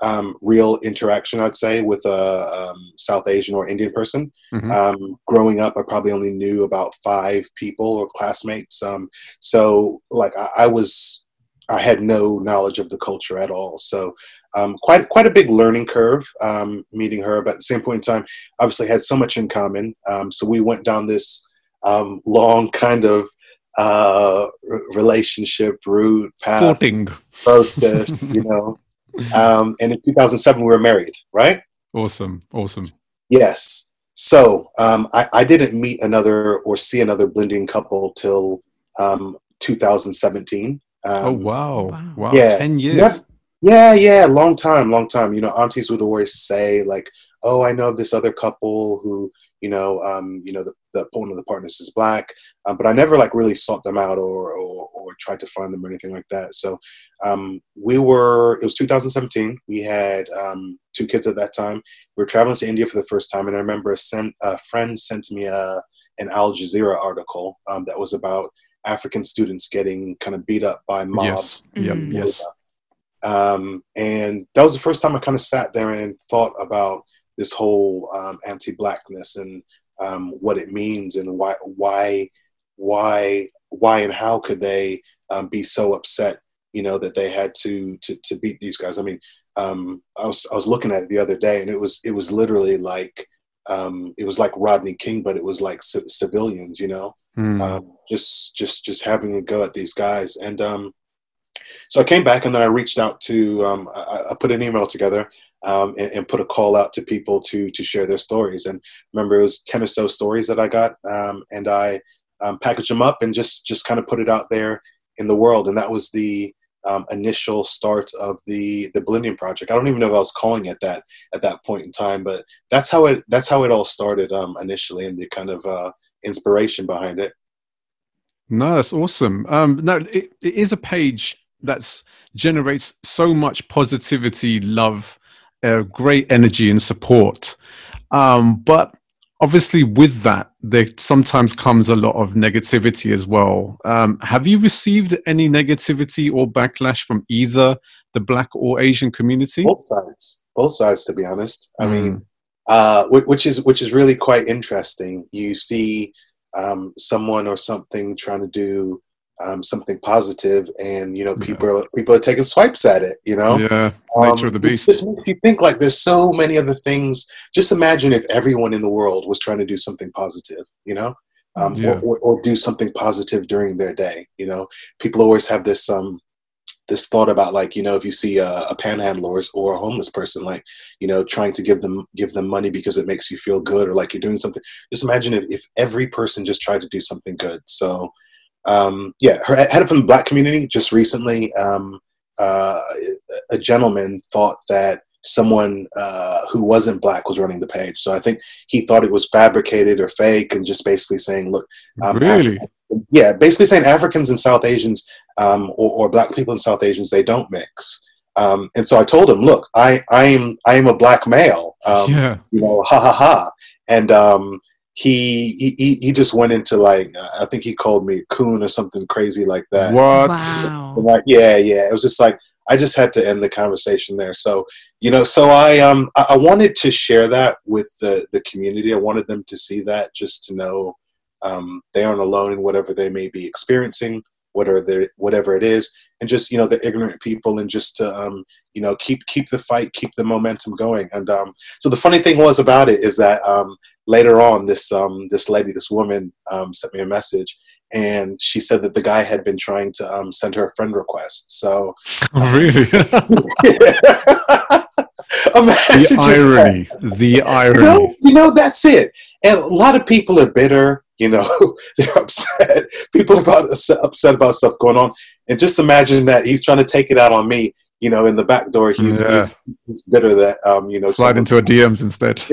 um, real interaction, I'd say, with a um, South Asian or Indian person. Mhm. Um, growing up, I probably only knew about five people or classmates. Um, so like I, I was, I had no knowledge of the culture at all. So um, quite quite a big learning curve um, meeting her. But at the same point in time, obviously had so much in common. Um, so we went down this um, long kind of uh, relationship route path process, you know. Um, and in 2007, we were married, right? Awesome. Awesome. Yes. So um, I, I didn't meet another or see another Blindian couple till um, 2017. Um, oh wow. wow. Wow. Yeah. Ten years. Yeah. Yeah, yeah, long time, long time. You know, aunties would always say like, "Oh, I know of this other couple who, you know, um, you know, the, the one of the partners is black," um, but I never like really sought them out or, or or tried to find them or anything like that. So um, we were. It was 2017. We had um, two kids at that time. We were traveling to India for the first time, and I remember a, sent, a friend sent me a an Al Jazeera article um, that was about African students getting kind of beat up by mobs Yes. Yep. Mhm. Yes. um, and that was the first time I kind of sat there and thought about this whole um, anti-blackness and um, what it means and why why why why and how could they um, be so upset you know that they had to to, to beat these guys i mean um, I was I was looking at it the other day and it was it was literally like um, it was like Rodney King but it was like c- civilians you know Hmm. um, just just just having a go at these guys and um, so I came back and then I reached out to, um, I, I put an email together um, and, and, put a call out to people to to share their stories. And remember, it was ten or so stories that I got, um, and I um, packaged them up and just just kind of put it out there in the world. And that was the um, initial start of the the Blindian project. I don't even know if I was calling it that at that point in time, but that's how it that's how it all started um, initially, and the kind of uh, inspiration behind it. No, that's awesome. Um, no, it, it is a page that's generates so much positivity, love, uh, great energy and support. Um, but obviously, with that, there sometimes comes a lot of negativity as well. Um, have you received any negativity or backlash from either the Black or Asian community? Both sides. Both sides, to be honest. I mm. mean, uh, which is which is really quite interesting. You see um, someone or something trying to do um, something positive, and you know people yeah. are people are taking swipes at it. You know, yeah, nature um, of the beast. Just makes you think like there's so many other things. Just imagine if everyone in the world was trying to do something positive. You know. Um, yeah. or, or, or, do something positive during their day. You know, people always have this um, this thought about like you know if you see a, a panhandler or a homeless person like you know trying to give them give them money because it makes you feel good or like you're doing something just imagine if, if every person just tried to do something good so um, yeah, her, head from the black community just recently, um, uh, a gentleman thought that someone uh, who wasn't black was running the page. So I think he thought it was fabricated or fake, and just basically saying, "Look, um, really, yeah, basically saying Africans and South Asians um, or, or, black people and South Asians they don't mix." Um, and so I told him, "Look, I I am I am a black male. Um, yeah. You know, ha ha ha." And um, he he he just went into like I think he called me coon or something crazy like that. What? Wow. Like yeah, yeah. It was just like I just had to end the conversation there. So you know, so I um I wanted to share that with the the community. I wanted them to see that, just to know um, they aren't alone in whatever they may be experiencing, whatever whatever it is, and just you know the ignorant people, and just to um, you know keep keep the fight, keep the momentum going. And um, so the funny thing was about it is that um, later on, this um, this lady, this woman, um, sent me a message, and she said that the guy had been trying to um, send her a friend request. So, really, the irony, the irony. You know, you know, that's it. And a lot of people are bitter. You know, they're upset. People are about upset about stuff going on, and just imagine that he's trying to take it out on me you know, in the back door, he's, yeah. he's, he's, bitter that, um, you know, slide into a DMs instead.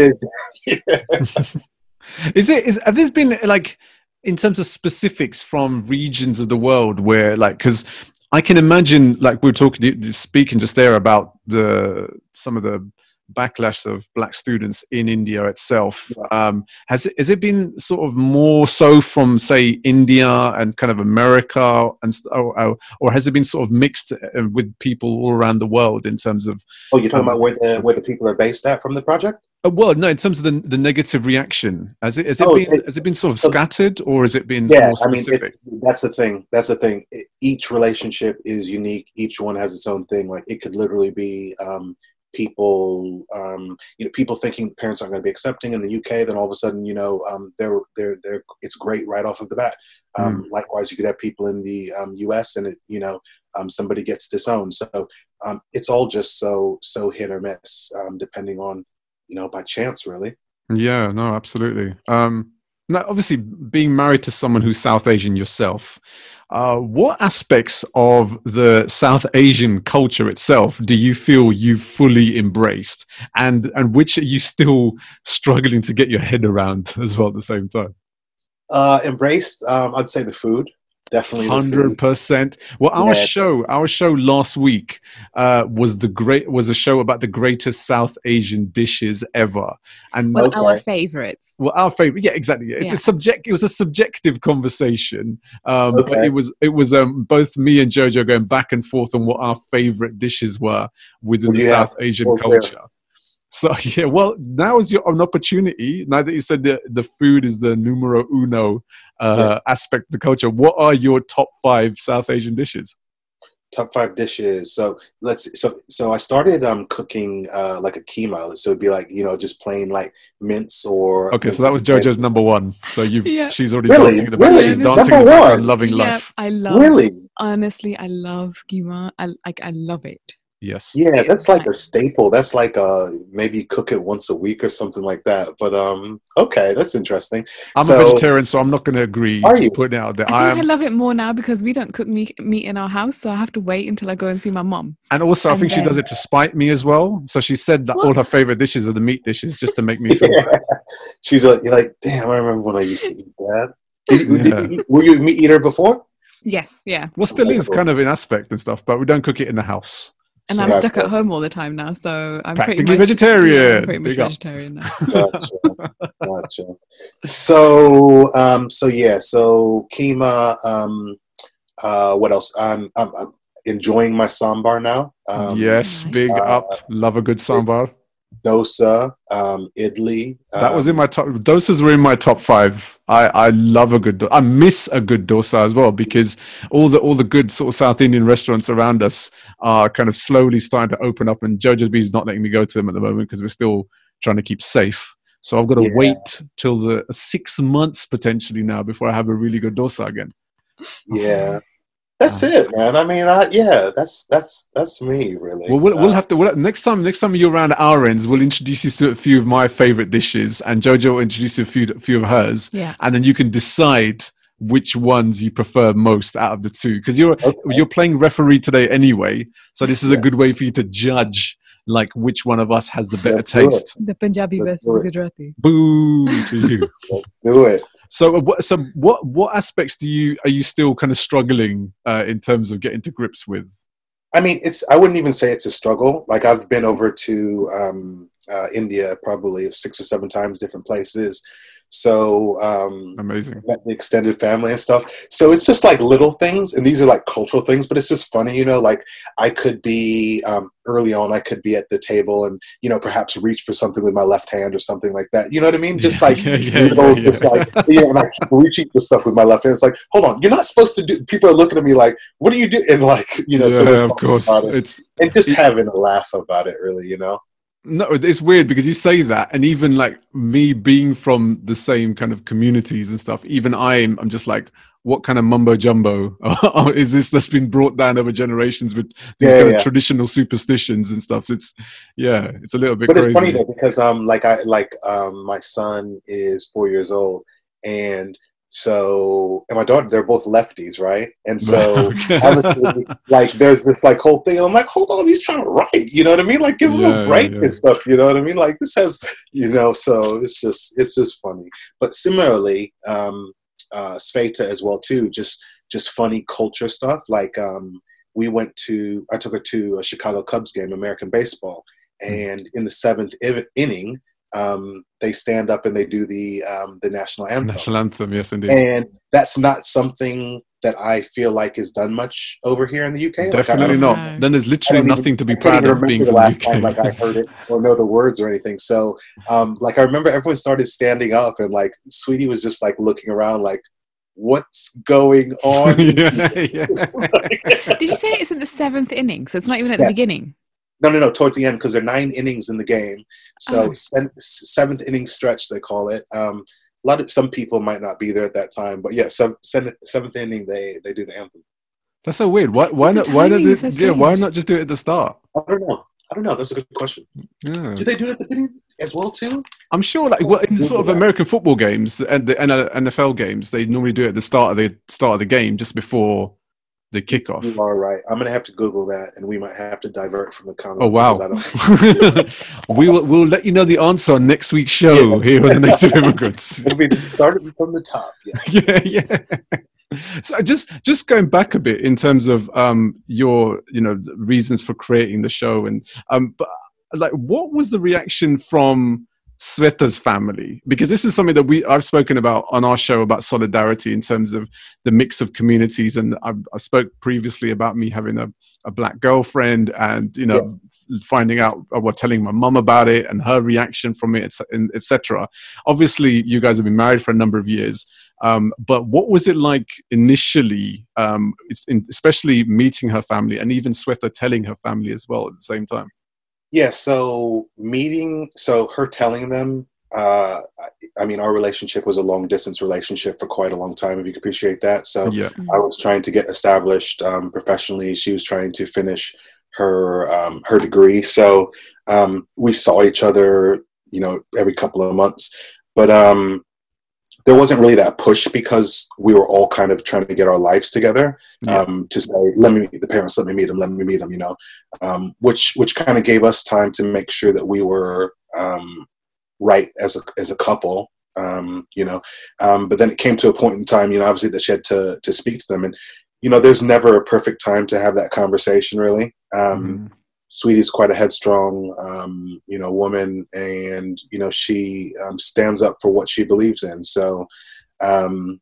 is it, is, have this been like, in terms of specifics from regions of the world where like, cause I can imagine, like we are talking, speaking just there about the, some of the backlash of black students in India itself. Um, has it, has it been sort of more so from say India and kind of America, and or, or has it been sort of mixed uh, with people all around the world in terms of? Oh, you're talking um, about where the where the people are based at from the project. Uh, well, no, in terms of the, the negative reaction, has it has it oh, been has it been sort of scattered or has it been yeah? I mean, that's the thing. That's the thing. Each relationship is unique. Each one has its own thing. Like it could literally be um, people um, you know people thinking parents aren't going to be accepting in the UK then all of a sudden you know um, they're they're they're it's great right off of the bat. Um, mm. likewise you could have people in the US um, and it you know um, somebody gets disowned. So um, it's all just so so hit or miss depending on you know by chance really. Yeah no absolutely now obviously being married to someone who's South Asian yourself uh, what aspects of the South Asian culture itself do you feel you've fully embraced, and and which are you still struggling to get your head around as well at the same time? Uh, embraced, um, I'd say the food definitely hundred percent. Well, our yeah. show, our show last week uh, was the great was a show about the greatest South Asian dishes ever, and well, okay. our favorites. Well, our favorite, yeah, exactly. It's yeah. a subject. It was a subjective conversation, um, okay. but it was it was um, both me and Jojo going back and forth on what our favorite dishes were within well, the South Asian culture. There? So yeah, well, now is your an opportunity. Now that you said that the food is the numero uno uh, yeah. aspect of the culture, what are your top five South Asian dishes? Top five dishes. So let's. So so I started um cooking uh like a keema. So it'd be like you know just plain like mince or. Okay, mince so that was JoJo's number one. So you've yeah. she's already really? dancing in the back. Really? She's dancing number in the background, loving life. I love. Really. honestly, I love keema. I like. I love it. Yes. Yeah, that's like like- a staple. That's like uh maybe cook it once a week or something like that. But um, okay, that's interesting. I'm So- a vegetarian, so I'm not going to agree. Are you? Putting it out there. I I think I, am, love it more now because we don't cook meat, meat in our house, so I have to wait until I go and see my mom. and also, I and think she does it to spite me as well. So she said that all her favorite dishes are the meat dishes, just to make me feel Yeah. bad. She's like, you're like, damn, I remember when I used to eat that. Did, you- did you, eat- were you a meat eater before? Yes, yeah. Well, still is kind of in aspect and stuff, but we don't cook it in the house. And So- I'm stuck at home all the time now, so I'm Practically pretty much vegetarian. Yeah, I'm pretty much Big up. vegetarian now. Gotcha. gotcha. So, um, so yeah, so keema. Um, uh, what else? I'm, I'm, I'm enjoying my sambar now. Um, yes, big Uh, up. Love a good sambar. Dosa, um, idli. That was um, in my top. Dosas were in my top five. I, I love a good. do- I miss a good dosa as well because all the all the good sort of South Indian restaurants around us are kind of slowly starting to open up, and Jojo's Bee is not letting me go to them at the moment because we're still trying to keep safe. So I've got to Yeah. wait till the six months potentially now before I have a really good dosa again. Yeah, that's it, man. I mean, I, yeah, that's that's that's me, really. Well, we'll, we'll Uh, have to we'll, next time. Next time you're around at our ends, we'll introduce you to a few of my favorite dishes, and Jojo will introduce you a few, a few of hers. Yeah. and then you can decide which ones you prefer most out of the two because you're okay. you're playing referee today anyway so this is a good way for you to judge like which one of us has the better Let's taste The Punjabi Let's versus. Gujarati. boo to you Let's do it. so uh, what so what what aspects do you are you still kind of struggling uh, in terms of getting to grips with I mean, it's. I wouldn't even say it's a struggle. Like I've been over to um, uh, India probably six or seven times, different places. So um, amazing met the extended family and stuff. So it's just like little things, and these are like cultural things. But it's just funny, you know. Like I could be um, early on, I could be at the table and you know perhaps reach for something with my left hand or something like that. You know what I mean? Just like yeah, yeah, just like yeah, and I keep reaching for stuff with my left hand. It's like, hold on, you're not supposed to do. People are looking at me like, what do you do? And like, you know, yeah, we're of course it. it's and just it- having a laugh about it, really, you know. No, it's weird because you say that, and even like me being from the same kind of communities and stuff, even I'm, I'm just like, what kind of mumbo jumbo is this that's been brought down over generations with these Yeah, kind yeah. of traditional superstitions and stuff? It's yeah, it's a little bit But crazy. it's funny though because um, like I like um, my son is four years old, and so and my daughter, they're both lefties, right? And so. Okay. like there's this like whole thing and i'm like hold on he's trying to write you know what i mean like give him Yeah, a break yeah. and stuff you know what i mean like this has you know so it's just it's just funny but similarly um uh Sweta as well too just just funny culture stuff like um we went to i took her to a chicago cubs game american baseball Hmm. and in the seventh inning um they stand up and they do the um the national anthem National anthem, yes, indeed. and that's not something that I feel like is done much over here in the UK. Like, I- I Definitely don't- know. Then there's literally don't even- nothing to be proud of being remember from the the last time like I heard it or know the words or anything. So, um, like I remember everyone started standing up and like Sweta was just like looking around like, "What's going on?" yeah, yeah. Did you say it's in the seventh inning? So it's not even at the beginning. No, no, no. Towards the end, because there are nine innings in the game. So Oh. sen- seventh inning stretch, they call it. Um, a lot of some people might not be there at that time, but yeah, sev- seventh, seventh inning they they do the anthem. That's so weird. Why? Why not? Why not? timing so Yeah, why not just do it at the start? I don't know. I don't know. That's a good question. Yeah. Do they do it at the beginning as well too? I'm sure, like well, in sort of American football games and the NFL games, they normally do it at the start of the start of the game, just before the kickoff. You are right. I'm gonna have to Google that, and we might have to divert from the comment. Oh wow! We will we'll let you know the answer on next week's show Yeah. here on the Native Immigrants. Be started from the top. Yeah. yeah, yeah. So just just going back a bit in terms of um your you know reasons for creating the show and um but like what was the reaction from Sweta's family because this is something that we I've spoken about on our show about solidarity in terms of the mix of communities and I, I spoke previously about me having a, a black girlfriend and you know finding out or telling my mum about it and her reaction from it etc obviously you guys have been married for a number of years um, but what was it like initially um, in, especially meeting her family and even Sweta telling her family as well at the same time Yeah. So meeting. So her telling them uh, I- I mean, our relationship was a long distance relationship for quite a long time. If you can appreciate that, so Yeah. I was trying to get established um, professionally. She was trying to finish her um, her degree. So um, we saw each other, you know, every couple of months. But um, there wasn't really that push because we were all kind of trying to get our lives together Yeah. um, to say, "Let me meet the parents. Let me meet them. Let me meet them." You know, um, which which kind of gave us time to make sure that we were um, right as a as a couple. Um, you know, um, but then it came to a point in time, you know, obviously that she had to to speak to them, and you know, there's never a perfect time to have that conversation, really. Um, Mhm. Sweta's quite a headstrong, um, you know, woman, and you know, she um, stands up for what she believes in. So, um,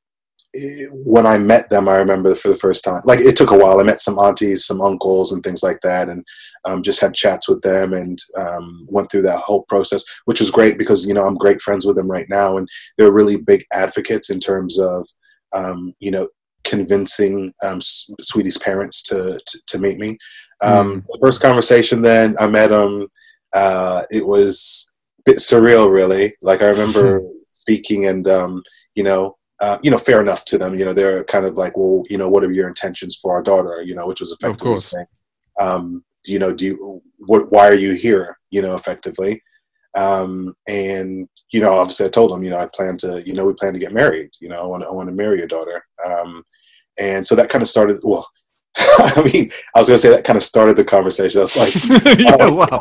eh, when I met them, I remember for the first time, like it took a while. I met some aunties, some uncles, and things like that, and um, just had chats with them and um, went through that whole process, which was great because you know I'm great friends with them right now, and they're really big advocates in terms of um, you know convincing Sweta's parents to to, to meet me. Um, The first conversation, then I met him. Uh, it was a bit surreal, really. Like I remember speaking, and um, you know, uh, you know, fair enough to them. You know, they're kind of like, well, you know, what are your intentions for our daughter? You know, which was effectively saying, um, do you know, do you, what, why are you here? You know, effectively. Um, and you know, obviously, I told them, you know, I plan to, you know, we plan to get married. You know, I want, to, I want to marry your daughter. Um, and so that kind of started. Well, I mean, I was going to say that kind of started the conversation. I was like, yeah, wow.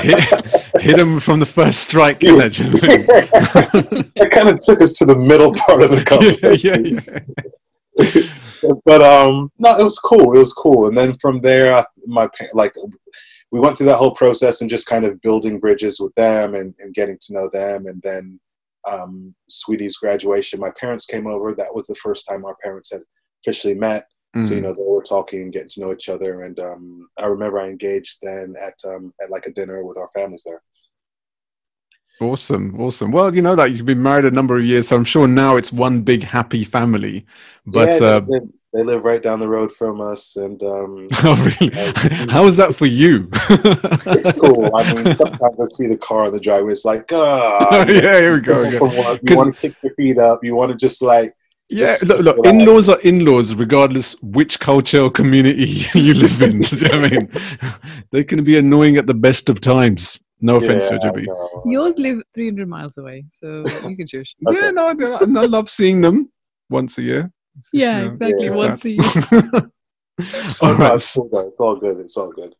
hit, hit him from the first strike, Yeah. that kind of took us to the middle part of the conversation. yeah, yeah. but um no it was cool it was cool and then from there I, my like we went through that whole process and just kind of building bridges with them and, and getting to know them and then um Sweta's graduation my parents came over that was the first time our parents had officially met so you Mm. know they were talking and getting to know each other and um i remember i engaged then at um at like a dinner with our families there Awesome, awesome. Well, you know that you've been married a number of years, so I'm sure now it's one big happy family. But yeah, uh, they, live, they live right down the road from us and um oh, really, how is that for you? it's cool. I mean, sometimes I see the car on the driveway. It's like, ah, yeah, here we go. again. From work, You want to kick your feet up. You want to just like, Yeah, Just- look, look, in-laws are in-laws regardless which culture or community you live in. You know I mean? They can be annoying at the best of times. No offense, yeah, Jojo B. no. Yours live 300 miles away, so you can choose. Okay. Yeah, no, no, I love seeing them once a year. Yeah, Yeah. exactly. Yeah. Once a year. So, All no, right. it's, all good. it's all good. It's all good.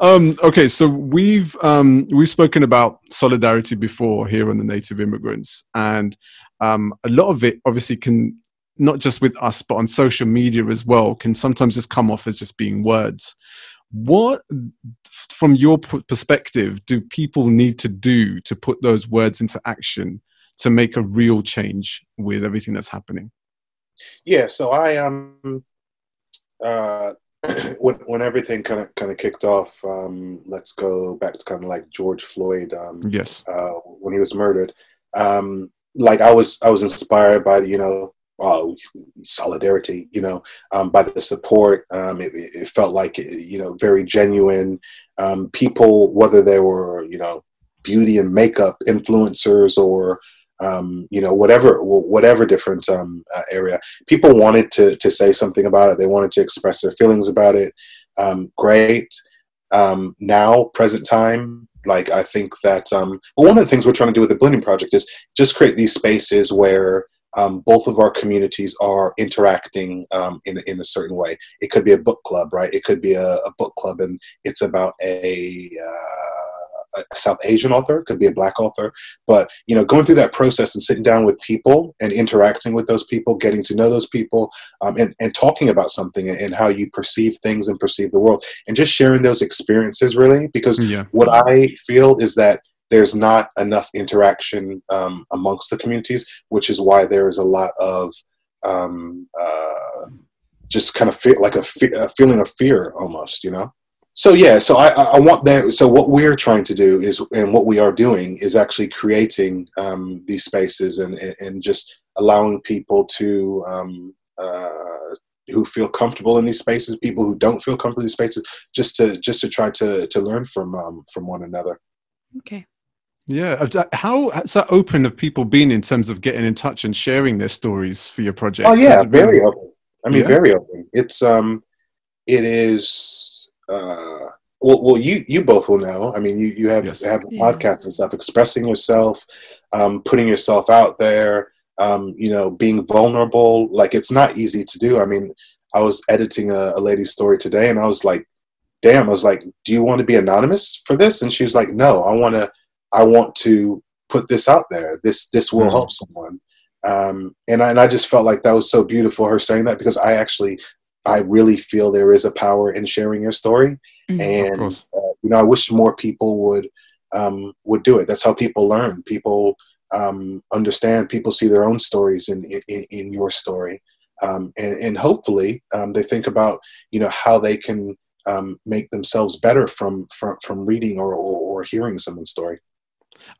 um, okay, so we've um, we've spoken about solidarity before here on the Native Immigrants, and um, a lot of it obviously can not just with us, but on social media as well, can sometimes just come off as just being words. What, from your perspective, do people need to do to put those words into action to make a real change with everything that's happening? Yeah. So I um, uh, when when everything kind of kind of kicked off, um, let's go back to kind of like George Floyd. Um, Yes. uh, when he was murdered. Um, like I was, I was inspired by you know, uh, solidarity. You know, um, by the support. Um, it, it felt like you know, very genuine. Um, people, whether they were you know, beauty and makeup influencers or um, you know, whatever, whatever different um, uh, area, people wanted to to say something about it. They wanted to express their feelings about it. Um, great. Now, present time, like I think that um, one of the things we're trying to do with the Blindian project is just create these spaces where um, both of our communities are interacting um, in in a certain way. It could be a book club, right? It could be a, a book club, and it's about a, uh, a South Asian author. Could be a Black author, but you know, going through that process and sitting down with people and interacting with those people, getting to know those people, um, and and talking about something and, and how you perceive things and perceive the world, and just sharing those experiences, really, because Yeah. what I feel is that there's not enough interaction um, amongst the communities, which is why there is a lot of um, uh, just kind of feel like a, fe- a feeling of fear almost, you know. So yeah, so I, I I want that. So what we're trying to do is, and what we are doing is actually creating um, these spaces and, and and just allowing people to um, uh, who feel comfortable in these spaces, people who don't feel comfortable in these spaces, just to just to try to to learn from um, from one another. Okay. Yeah. uh, How has that open have people been in terms of getting in touch and sharing their stories for your project? Oh yeah, Has it been- very open. I mean, Yeah? very open. It's um, it is. Uh, well, well, you you both will know. I mean, you you have Yes. have Yeah. podcasts and stuff, expressing yourself, um, putting yourself out there. Um, you know, being vulnerable. Like it's not easy to do. I mean, I was editing a, a lady's story today, and I was like, "Damn!" I was like, "Do you want to be anonymous for this?" And she was like, "No, I want to. I want to put this out there. This this will Mhm. help someone." um, and I, and I just felt like that was so beautiful her saying that because I actually I really feel there is a power in sharing your story. Mhm. and uh, you know I wish more people would um, would do it. That's how people learn. People um, understand. People see their own stories in in, in your story. Um, and, and hopefully um, they think about you know how they can um, make themselves better from from, from reading or, or, or hearing someone's story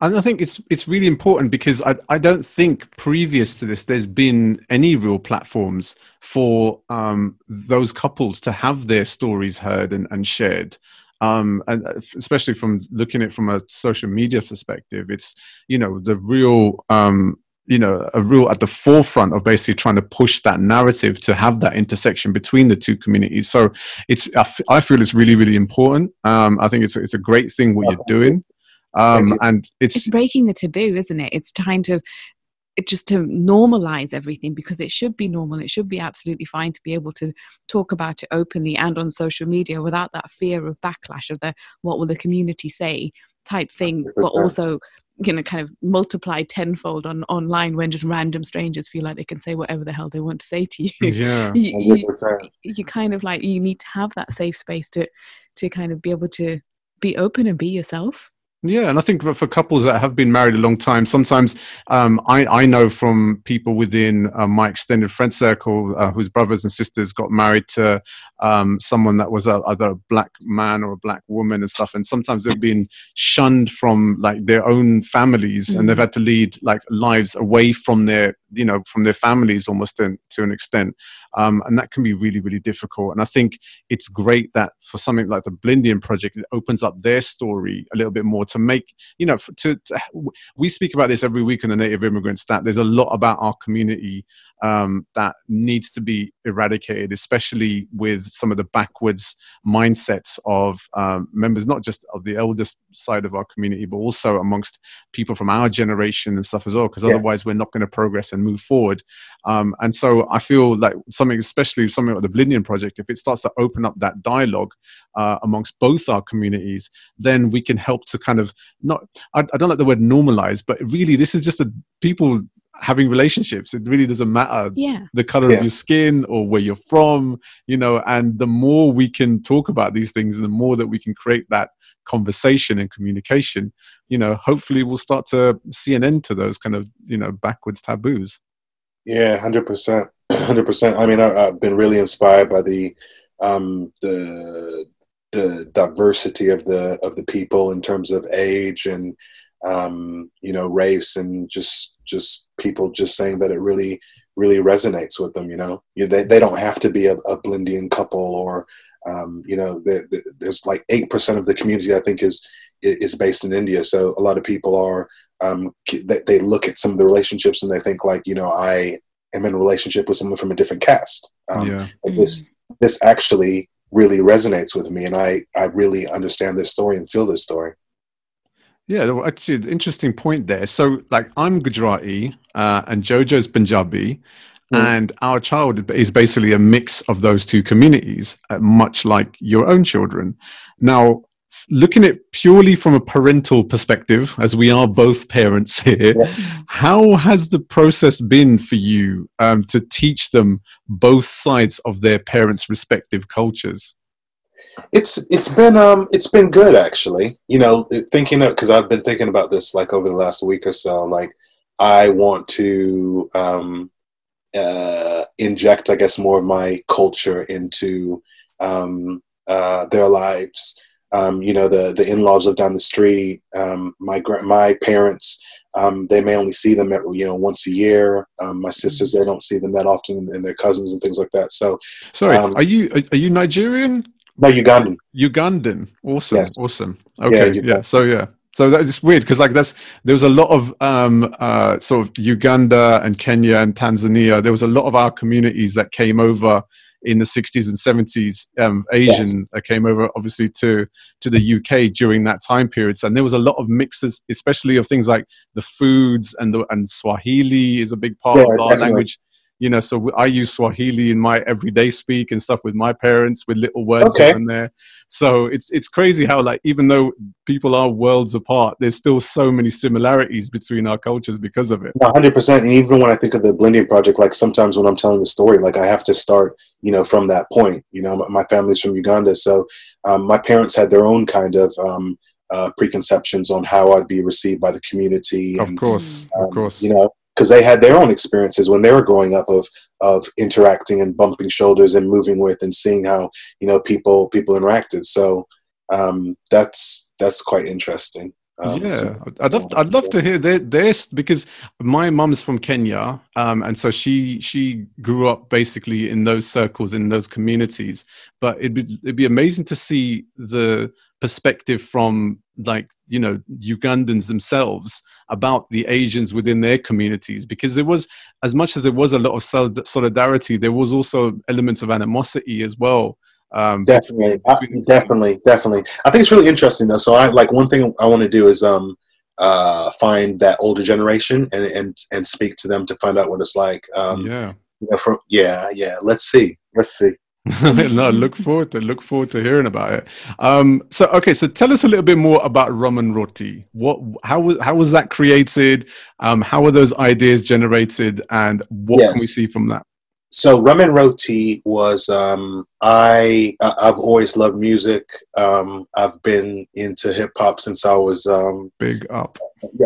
And I think it's it's really important because I I don't think previous to this there's been any real platforms for um, those couples to have their stories heard and, and shared. Um, and uh, especially from looking at it from a social media perspective, it's you know the real um, you know a real at the forefront of basically trying to push that narrative to have that intersection between the two communities. So it's I, f- I feel it's really really important. Um, I think it's it's a great thing what you're doing. Um, and it's it's breaking the taboo, isn't it? It's trying to it just to normalize everything because it should be normal. It should be absolutely fine to be able to talk about it openly and on social media without that fear of backlash of the what will the community say type thing, but 100%. also you know kind of multiply tenfold on online when just random strangers feel like they can say whatever the hell they want to say to you. yeah you, you, you kind of like you need to have that safe space to to kind of be able to be open and be yourself. Yeah, and I think for, couples that have been married a long time, sometimes um, I, I know from people within uh, my extended friend circle uh, whose brothers and sisters got married to um, someone that was a, either a black man or a black woman and stuff, and sometimes they've been shunned from like their own families, and they've had to lead like lives away from their you know from their families almost to, to an extent, um, and that can be really really difficult. And I think it's great that for something like the Blindian project, it opens up their story a little bit more to make you know to, to we speak about this every week in the Native Immigrant Stat. There's a lot about our community um, that needs to be eradicated, especially with some of the backwards mindsets of um, members, not just of the eldest side of our community, but also amongst people from our generation and stuff as well. Because Yeah. otherwise, we're not going to progress and move forward. Um, and so, I feel like something, especially something like the Blindian project, if it starts to open up that dialogue uh, amongst both our communities, then we can help to kind of not. I, I don't like the word normalize, but really, this is just a people having relationships. It really doesn't matter Yeah. the color Yeah. of your skin or where you're from, you know, and the more we can talk about these things and the more that we can create that conversation and communication, you know, hopefully we'll start to see an end to those kind of, you know, backwards taboos. Yeah, hundred percent, hundred percent. I mean, I, I've been really inspired by the um, the the diversity of the of the people in terms of age and um, you know race and just just people just saying that it really really resonates with them. You know, You- they they don't have to be a, a Blindian couple or um, you know the, the, there's like eight percent of the community I think is is based in India. So a lot of people are um, they, they look at some of the relationships and they think like you know I am in a relationship with someone from a different caste. Um, yeah. but This this actually really resonates with me, and I I really understand this story and feel this story. Yeah, actually, an interesting point there. So, like, I'm Gujarati uh, and Jojo's Punjabi, Mm. and our child is basically a mix of those two communities, uh, much like your own children. Now, looking at purely from a parental perspective, as we are both parents here, how has the process been for you um, to teach them both sides of their parents' respective cultures? It's it's been um it's been good actually. You know, thinking of because I've been thinking about this like over the last week or so. Like, I want to um, uh, inject, I guess, more of my culture into um, uh, their lives. Um, you know, the the in laws live down the street. Um, my my parents. Um, they may only see them at, you know once a year. Um, my sisters they don't see them that often, and their cousins and things like that. So, Sorry, Um, are you are you Nigerian? No, Ugandan. Ugandan. Awesome. Yes. Awesome. Okay. Ugandan. Yeah. So yeah. So that's weird because like that's there was a lot of um, uh, sort of Uganda and Kenya and Tanzania. There was a lot of our communities that came over in the 60s and 70s. Um, Asian yes. that came over obviously to to the UK during that time period. And there was a lot of mixes, especially of things like the foods and the and Swahili is a big part yeah, of our language you know so i use swahili in my everyday speak and stuff with my parents with little words okay. in there so it's it's crazy how like even though people are worlds apart there's still so many similarities between our cultures because of it 100% and even when i think of the Blindian project like sometimes when i'm telling the story like i have to start you know from that point you know my family's from uganda so um, my parents had their own kind of um, uh, preconceptions on how I'd be received by the community. And, of course, um, of course. You know, because they had their own experiences when they were growing up of of interacting and bumping shoulders and moving with and seeing how you know people people interacted. So um, that's that's quite interesting. Um, yeah, I'd love I'd love to hear this because my mum's from Kenya, um, and so she she grew up basically in those circles in those communities. But it'd be it'd be amazing to see the perspective from like you know ugandans themselves about the asians within their communities because there was as much as there was a lot of solidarity there was also elements of animosity as well um, definitely. Between, definitely definitely. I think it's really interesting though. So i like one thing i want to do is um uh find that older generation and and and speak to them to find out what it's like. Um yeah. you know, from yeah yeah. Let's see. Let's see no, look forward to look forward to hearing about it. Um, so okay, so tell us a little bit more about Rum and Roti. What how was how was that created? Um, how were those ideas generated, and what yes. can we see from that? So Rum and Roti was um, I I've always loved music. Um, I've been into hip hop since I was um, big up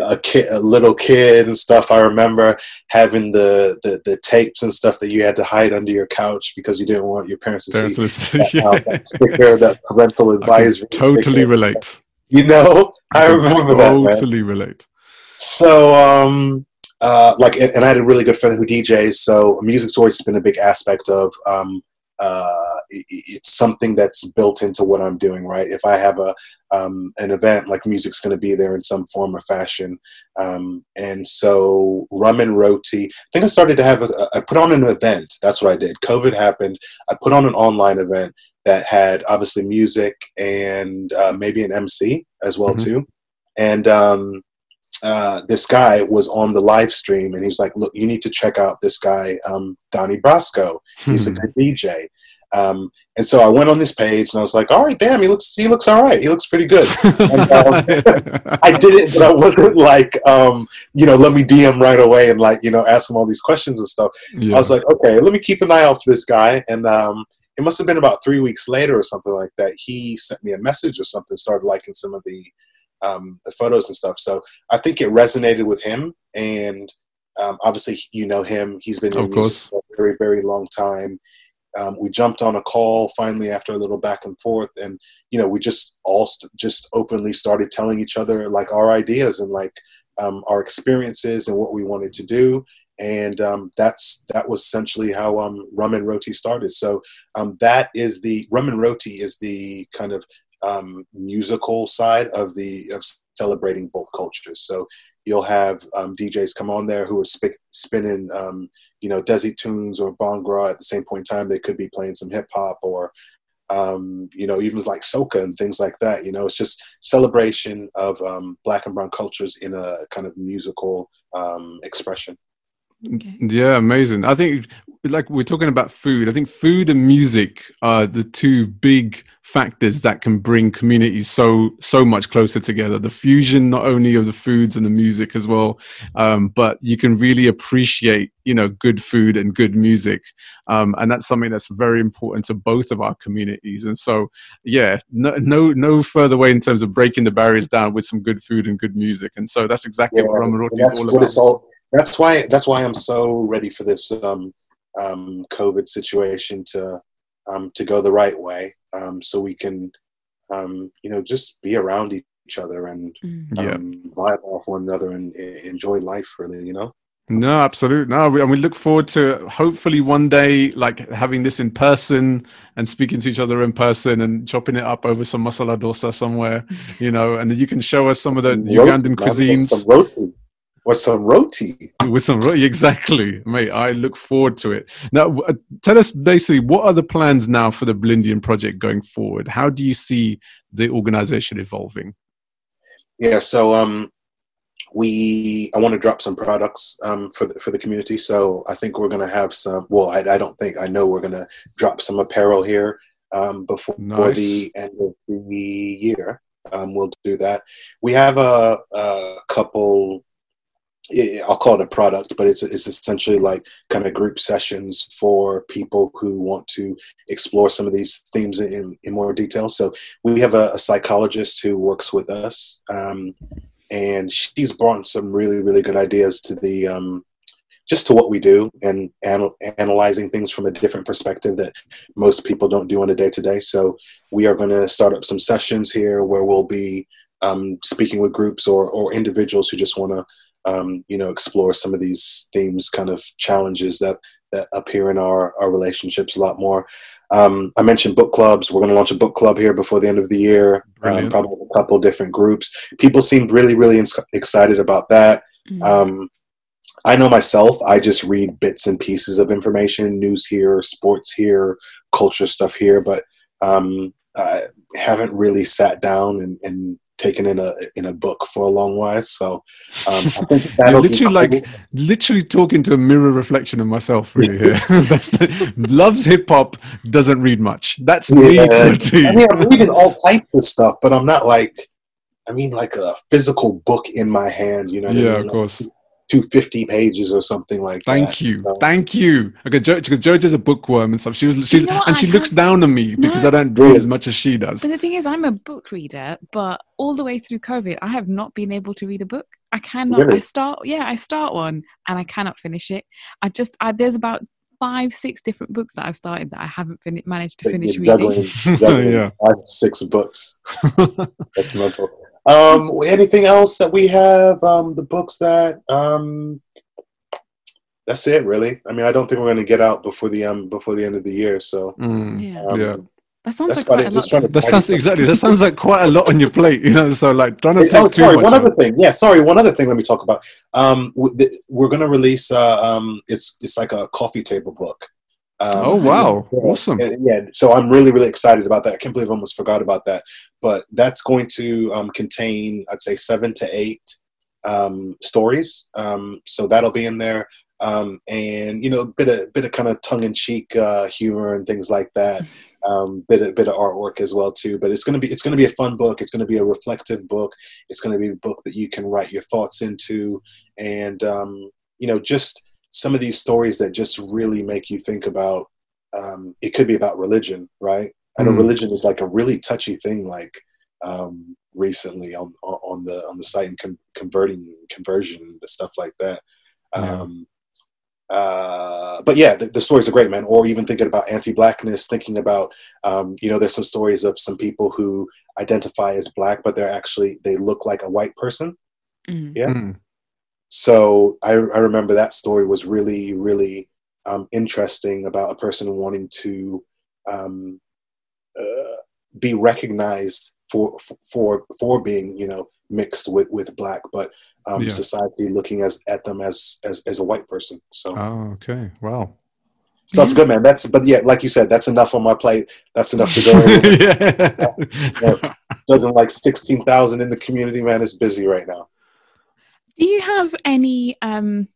a kid, a little kid and stuff. I remember having the, the, the tapes and stuff that you had to hide under your couch because you didn't want your parents to see that, yeah. that sticker, that parental advisory. Totally sticker. relate. You know, I, remember totally that. Totally relate. So um, uh, like, and I had a really good friend who DJs, so music's always been a big aspect of. Um, uh, it, it's something that's built into what I'm doing, right? If I have a um, an event, like music's going to be there in some form or fashion. Um, and so, Rum and Roti. I think I started to have a. I put on an event. That's what I did. COVID happened. I put on an online event that had obviously music and uh, maybe an MC as well mm-hmm. too. And um, uh, this guy was on the live stream and he was like, look, you need to check out this guy, um, Donnie Brasco. He's hmm. a good DJ. Um, and so I went on this page and I was like, all right, damn, he looks, he looks all right. He looks pretty good. and, um, I did it, but I wasn't like, um, you know, let me DM right away and like, you know, ask him all these questions and stuff. Yeah. I was like, okay, let me keep an eye out for this guy. And, um, it must have been about three weeks later or something like that. He sent me a message or something, started liking some of the, um, the photos and stuff. So I think it resonated with him, and um, obviously you know him. He's been in music for a very very long time. Um, we jumped on a call finally after a little back and forth, and you know we just all st- just openly started telling each other like our ideas and like um, our experiences and what we wanted to do. And um, that's that was essentially how um, Rum and Roti started. So um, that is the Rum and Roti is the kind of um, musical side of the of celebrating both cultures. So you'll have um, DJs come on there who are sp- spinning, um, you know, Desi tunes or Bhangra at the same point in time. They could be playing some hip hop or, um, you know, even like soca and things like that. You know, it's just celebration of um, Black and Brown cultures in a kind of musical um, expression. Okay. Yeah, amazing. I think like we're talking about food. I think food and music are the two big factors that can bring communities so so much closer together. The fusion not only of the foods and the music as well um, but you can really appreciate you know good food and good music. Um, and that's something that's very important to both of our communities. And so yeah no no no further way in terms of breaking the barriers down with some good food and good music. And so that's exactly yeah, what Rum and Roti is all about. all, that's why that's why i'm so ready for this um, um, covid situation to um, to go the right way, um, so we can, um, you know, just be around each other and mm. yeah. Um, vibe off one another and, and, enjoy life. Really, you know. No, absolutely. No, we, and we look forward to hopefully one day like having this in person and speaking to each other in person and chopping it up over some masala dosa somewhere, you know, and then you can show us some of the Roti, Ugandan man, cuisines Roti. Or some roti. with some ro- exactly, mate. I look forward to it. Now, uh, tell us basically what are the plans now for the Blindian project going forward? How do you see the organization evolving? Yeah, so um, we I want to drop some products um, for the, for the community. So I think we're gonna have some. Well, I, I don't think I know we're gonna drop some apparel here um, before Nice. the end of the year. Um, we'll do that. We have a, a couple. I'll call it a product, but it's it's essentially like kind of group sessions for people who want to explore some of these themes in, in more detail. So we have a, a psychologist who works with us, um, and she's brought some really really good ideas to the um, just to what we do and anal- analyzing things from a different perspective that most people don't do on a day to day. So we are going to start up some sessions here where we'll be um, speaking with groups or, or individuals who just want to um, you know explore some of these themes kind of challenges that that appear in our, our relationships a lot more. Um, i mentioned book clubs. We're going to launch a book club here before the end of the year um, probably a couple different groups. People seemed really really ins- excited about that. Mm. um, I know myself, I just read bits and pieces of information, news here, sports here, culture stuff here, but um, I haven't really sat down and, and taken in a in a book for a long while. So um, I think You're literally like cool. literally talking to a mirror reflection of myself really here. That's the, loves hip hop, doesn't read much. That's me Yeah. to a T. I mean, I'm reading all types of stuff, but I'm not like, I mean, like a physical book in my hand. You know, what I yeah, mean? of Like course. 250 pages or something like that. Thank you, So- thank you. Okay, jo- because Jojo's a bookworm and stuff. She was, she, you know what? and she I looks down on me because No. I don't read as much as she does. But the thing is, I'm a book reader, but all the way through COVID, I have not been able to read a book. I cannot. I start, yeah, I start one and I cannot finish it. I just, I, there's about five, six different books that I've started that I haven't fin- managed to finish you're reading. juggling, juggling Yeah. five, six books. That's mental. Um, anything else that we have? Um, the books that um, that's it, really. I mean, I don't think we're going to get out before the um before the end of the year. So Mm. Yeah, um, Yeah. that sounds that's like about quite a lot. Just trying to That sounds exactly. That sounds like quite a lot on your plate, you know. So like trying to Hey, take oh, too sorry. much. One other thing. Yeah, sorry. One other thing. Let me talk about. Um, we're going to release. Uh, um, it's it's like a coffee table book. Um, Oh wow, yeah, awesome. Uh, yeah so i'm really really excited about that. I can't believe i almost forgot about that. But that's going to um, contain i'd say seven to eight um, stories. Um, so that'll be in there. Um, and you know a bit of bit of kind of tongue-in-cheek uh, humor and things like that. Um, bit of bit of artwork as well too. But it's going to be it's going to be a fun book. It's going to be a reflective book. It's going to be a book that you can write your thoughts into. And um, you know just some of these stories that just really make you think about um, it could be about religion right i know Mm. religion is like a really touchy thing like um, recently on on the on the site and con- converting conversion and stuff like that Yeah. um, uh, but yeah, the, the stories are great, man. Or even thinking about anti-blackness, thinking about, um, you know, there's some stories of some people who identify as black, but they're actually they look like a white person. Mm. Yeah. Mm. So I, I remember that story was really, really um, interesting about a person wanting to um, uh, be recognized for for for being, you know, mixed with with black, but um, Yeah. society looking as at them as as as a white person. So. Oh, okay. Wow. So that's good, man. That's but yeah, like you said, that's enough on my plate. That's enough to go. yeah. Doesn't like sixteen thousand in the community, man. It's busy right now. Do you have any um,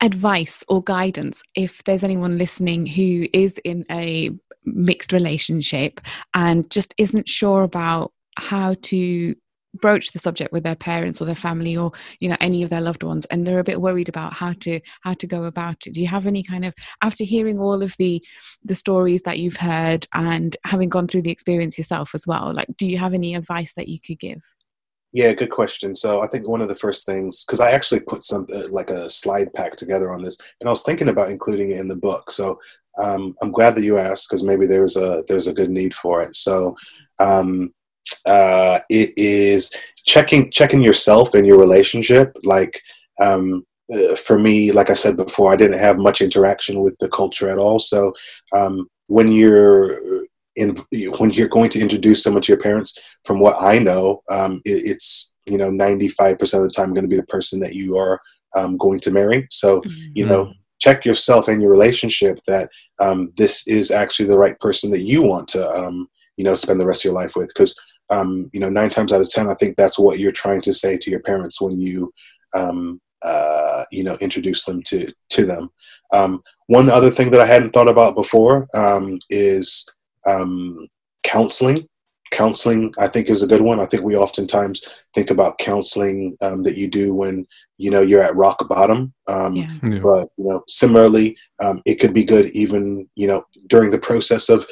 advice or guidance if there's anyone listening who is in a mixed relationship and just isn't sure about how to broach the subject with their parents or their family or you know any of their loved ones and they're a bit worried about how to how to go about it? Do you have any kind of after hearing all of the the stories that you've heard and having gone through the experience yourself as well like do you have any advice that you could give Yeah, good question. So I think one of the first things, because I actually put some uh, like a slide pack together on this, and I was thinking about including it in the book. So um, I'm glad that you asked because maybe there's a there's a good need for it. So um, uh, it is checking checking yourself and your relationship. Like um, uh, for me, like I said before, I didn't have much interaction with the culture at all. So um, when you're in, when you're going to introduce someone to your parents, from what I know, um, it, it's you know 95% of the time going to be the person that you are um, going to marry. So Mm-hmm. you know, check yourself and your relationship that um, this is actually the right person that you want to um, you know spend the rest of your life with because um, you know nine times out of ten i think that's what you're trying to say to your parents when you um, uh, you know introduce them to to them um, one other thing that i hadn't thought about before um, is um, counseling. Counseling i think is a good one. I think we oftentimes think about counseling um, that you do when you know you're at rock bottom. Um, Yeah. Yeah. but you know similarly um, it could be good even you know during the process of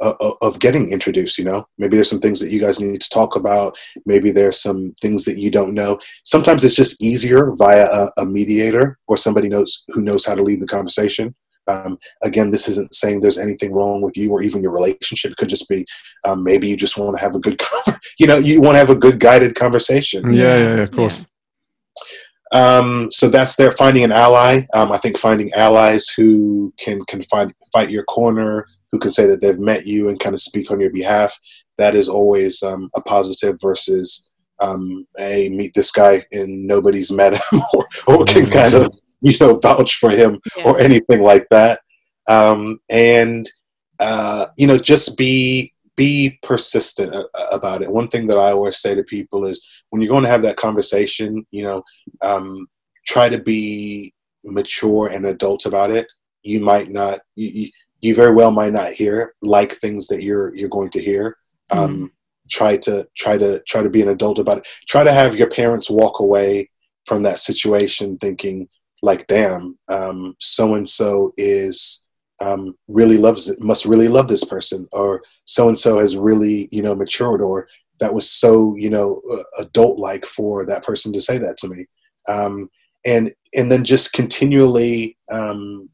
uh, of getting introduced you know? Maybe there's some things that you guys need to talk about. Maybe there's some things that you don't know. Sometimes it's just easier via a, a mediator or somebody knows who knows how to lead the conversation um, again this isn't saying there's anything wrong with you or even your relationship it could just be um, maybe you just want to have a good con- you know you want to have a good guided conversation Yeah, yeah, yeah, of course. um, so that's there. Finding an ally. Um, I think finding allies who can can fight fight your corner, who can say that they've met you and kind of speak on your behalf. That is always um, a positive versus um, hey, meet this guy and nobody's met him or, or can kind of you know vouch for him or anything like that. Um, and uh, you know, just be be persistent a- about it. One thing that I always say to people is when you're going to have that conversation, you know, um, try to be mature and adult about it. You might not, you, you, you very well might not hear like things that you're you're going to hear. Um, Try to try to try to be an adult about it. Try to have your parents walk away from that situation thinking like, "Damn, so and so is um, really loves it, must really love this person," or "So and so has really you know matured," or that was so you know adult like for that person to say that to me. Um, and and then just continually um,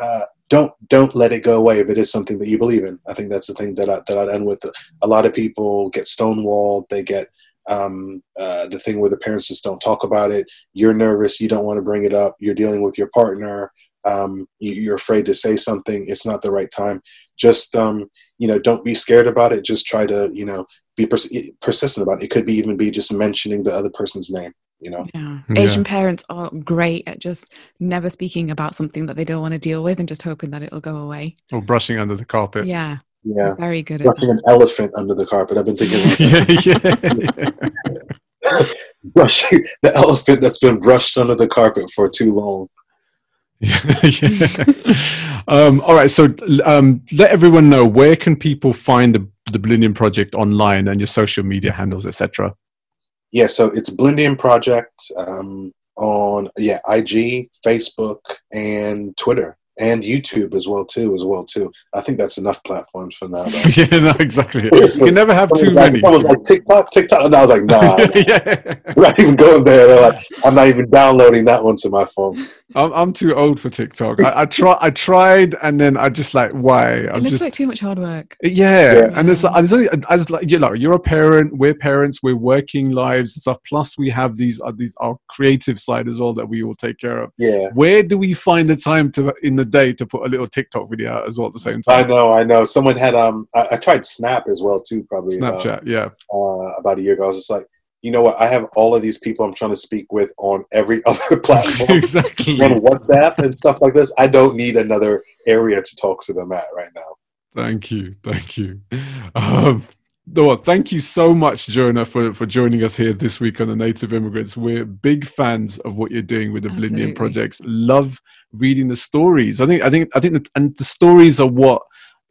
uh, don't don't let it go away if it is something that you believe in. I think that's the thing that, I, that i'd end with a lot of people get stonewalled they get um, uh, the thing where the parents just don't talk about it you're nervous you don't want to bring it up you're dealing with your partner um, you, you're afraid to say something it's not the right time just um, you know don't be scared about it just try to you know be pers- persistent about it it could be even be just mentioning the other person's name you know Yeah. Yeah. Asian parents are great at just never speaking about something that they don't want to deal with and just hoping that it'll go away. Or brushing under the carpet. Yeah. Yeah Very good at brushing that. an elephant under the carpet i've been thinking about yeah, yeah. brushing the elephant that's been brushed under the carpet for too long yeah. um, all right. So um, let everyone know where can people find the, the Blindian Project online and your social media handles, etc. yeah so it's blindian project um, on yeah ig facebook and twitter and youtube as well too as well too i think that's enough platforms for now though. yeah, no, exactly. You can never have too Someone's like, many. someone's like tiktok tiktok and i was like nah yeah. i'm not even going there they're like i'm not even downloading that one to my phone I'm, I'm too old for TikTok. I, I try, I tried, and then I just like, why? It I'm looks just like too much hard work. Yeah, Yeah. and there's, there's only, I was like, you know, you're a parent, we're parents, we're working lives and stuff. Plus, we have these, uh, these our creative side as well that we all take care of. yeah Where do we find the time to in the day to put a little TikTok video out as well at the same time. i know i know someone had um i, I tried snap as well too probably about- Snapchat, yeah, uh, about a year ago. I was just like, you know what? I have all of these people I'm trying to speak with on every other platform, exactly. on WhatsApp and stuff like this. I don't need another area to talk to them at right now. Thank you, thank you. Um, Noah, thank you so much, Jonah, for, for joining us here this week on the Native Immigrants. We're big fans of what you're doing with the. Blindian projects. Love reading the stories. I think, I think, I think, that, and the stories are what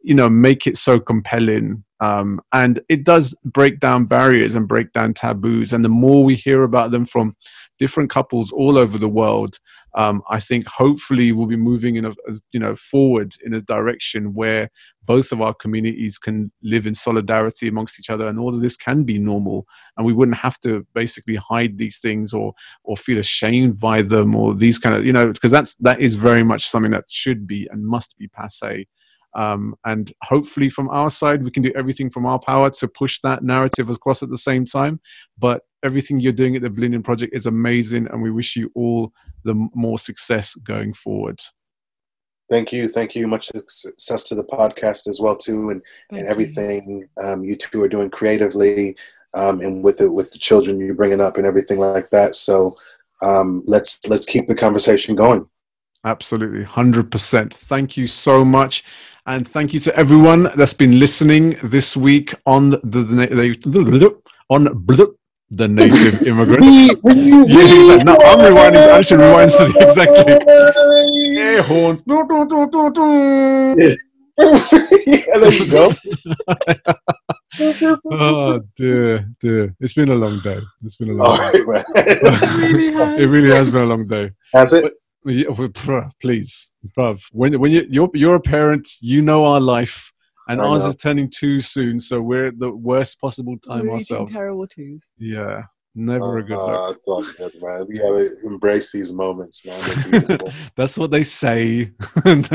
you know make it so compelling. Um, and it does break down barriers and break down taboos. And the more we hear about them from different couples all over the world, um, I think hopefully we'll be moving in a- you know forward in a direction where both of our communities can live in solidarity amongst each other and all of this can be normal and we wouldn't have to basically hide these things or or feel ashamed by them or these kind of you know because that's that is very much something that should be and must be passe um, and hopefully from our side we can do everything from our power to push that narrative across at the same time but everything you're doing at the Blindian Project is amazing, and we wish you all the more success going forward. Thank you, thank you. Much success to the podcast as well too, and Thank and you. everything um, you two are doing creatively, um, and with the with the children you're bringing up and everything like that. So um, let's let's keep the conversation going. Absolutely, 100%. Thank you so much. And thank you to everyone that's been listening this week on the, the, on the native immigrants. Yeah, exactly. No, I'm rewinding. I should rewind exactly. Air horn. Do, do, do, do, do. and there you go. Oh dear, dear. It's been a long day. It's been a long day. It really has been a long day. Has it? Yeah, Please, bruv. When when you you're you're a parent, you know our life, and I ours know. is turning too soon, so we're at the worst possible time We're eating ourselves. terrible twos. Yeah, never a good look. Uh, it's all good, man. We gotta embrace these moments, man. That's what they say. Yeah, that's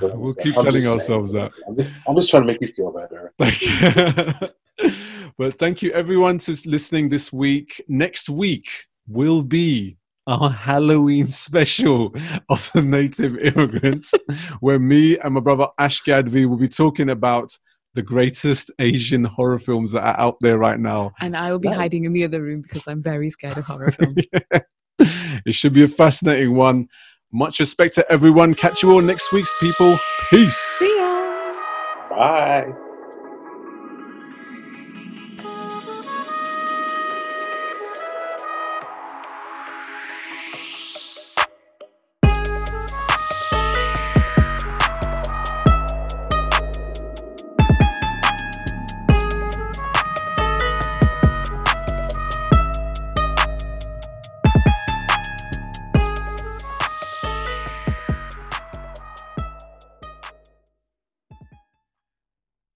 what I'm we'll keep I'm telling just saying. ourselves that. I'm just, I'm just trying to make you feel better. Thank you. but thank you everyone to listening this week. Next week will be our Halloween special of the native immigrants, where me and my brother Ash Gadvi will be talking about the greatest Asian horror films that are out there right now. And I will be Nice. hiding in the other room because I'm very scared of horror films. it should be a fascinating one. Much respect to everyone. Catch you all next week's people. Peace. See ya. Bye.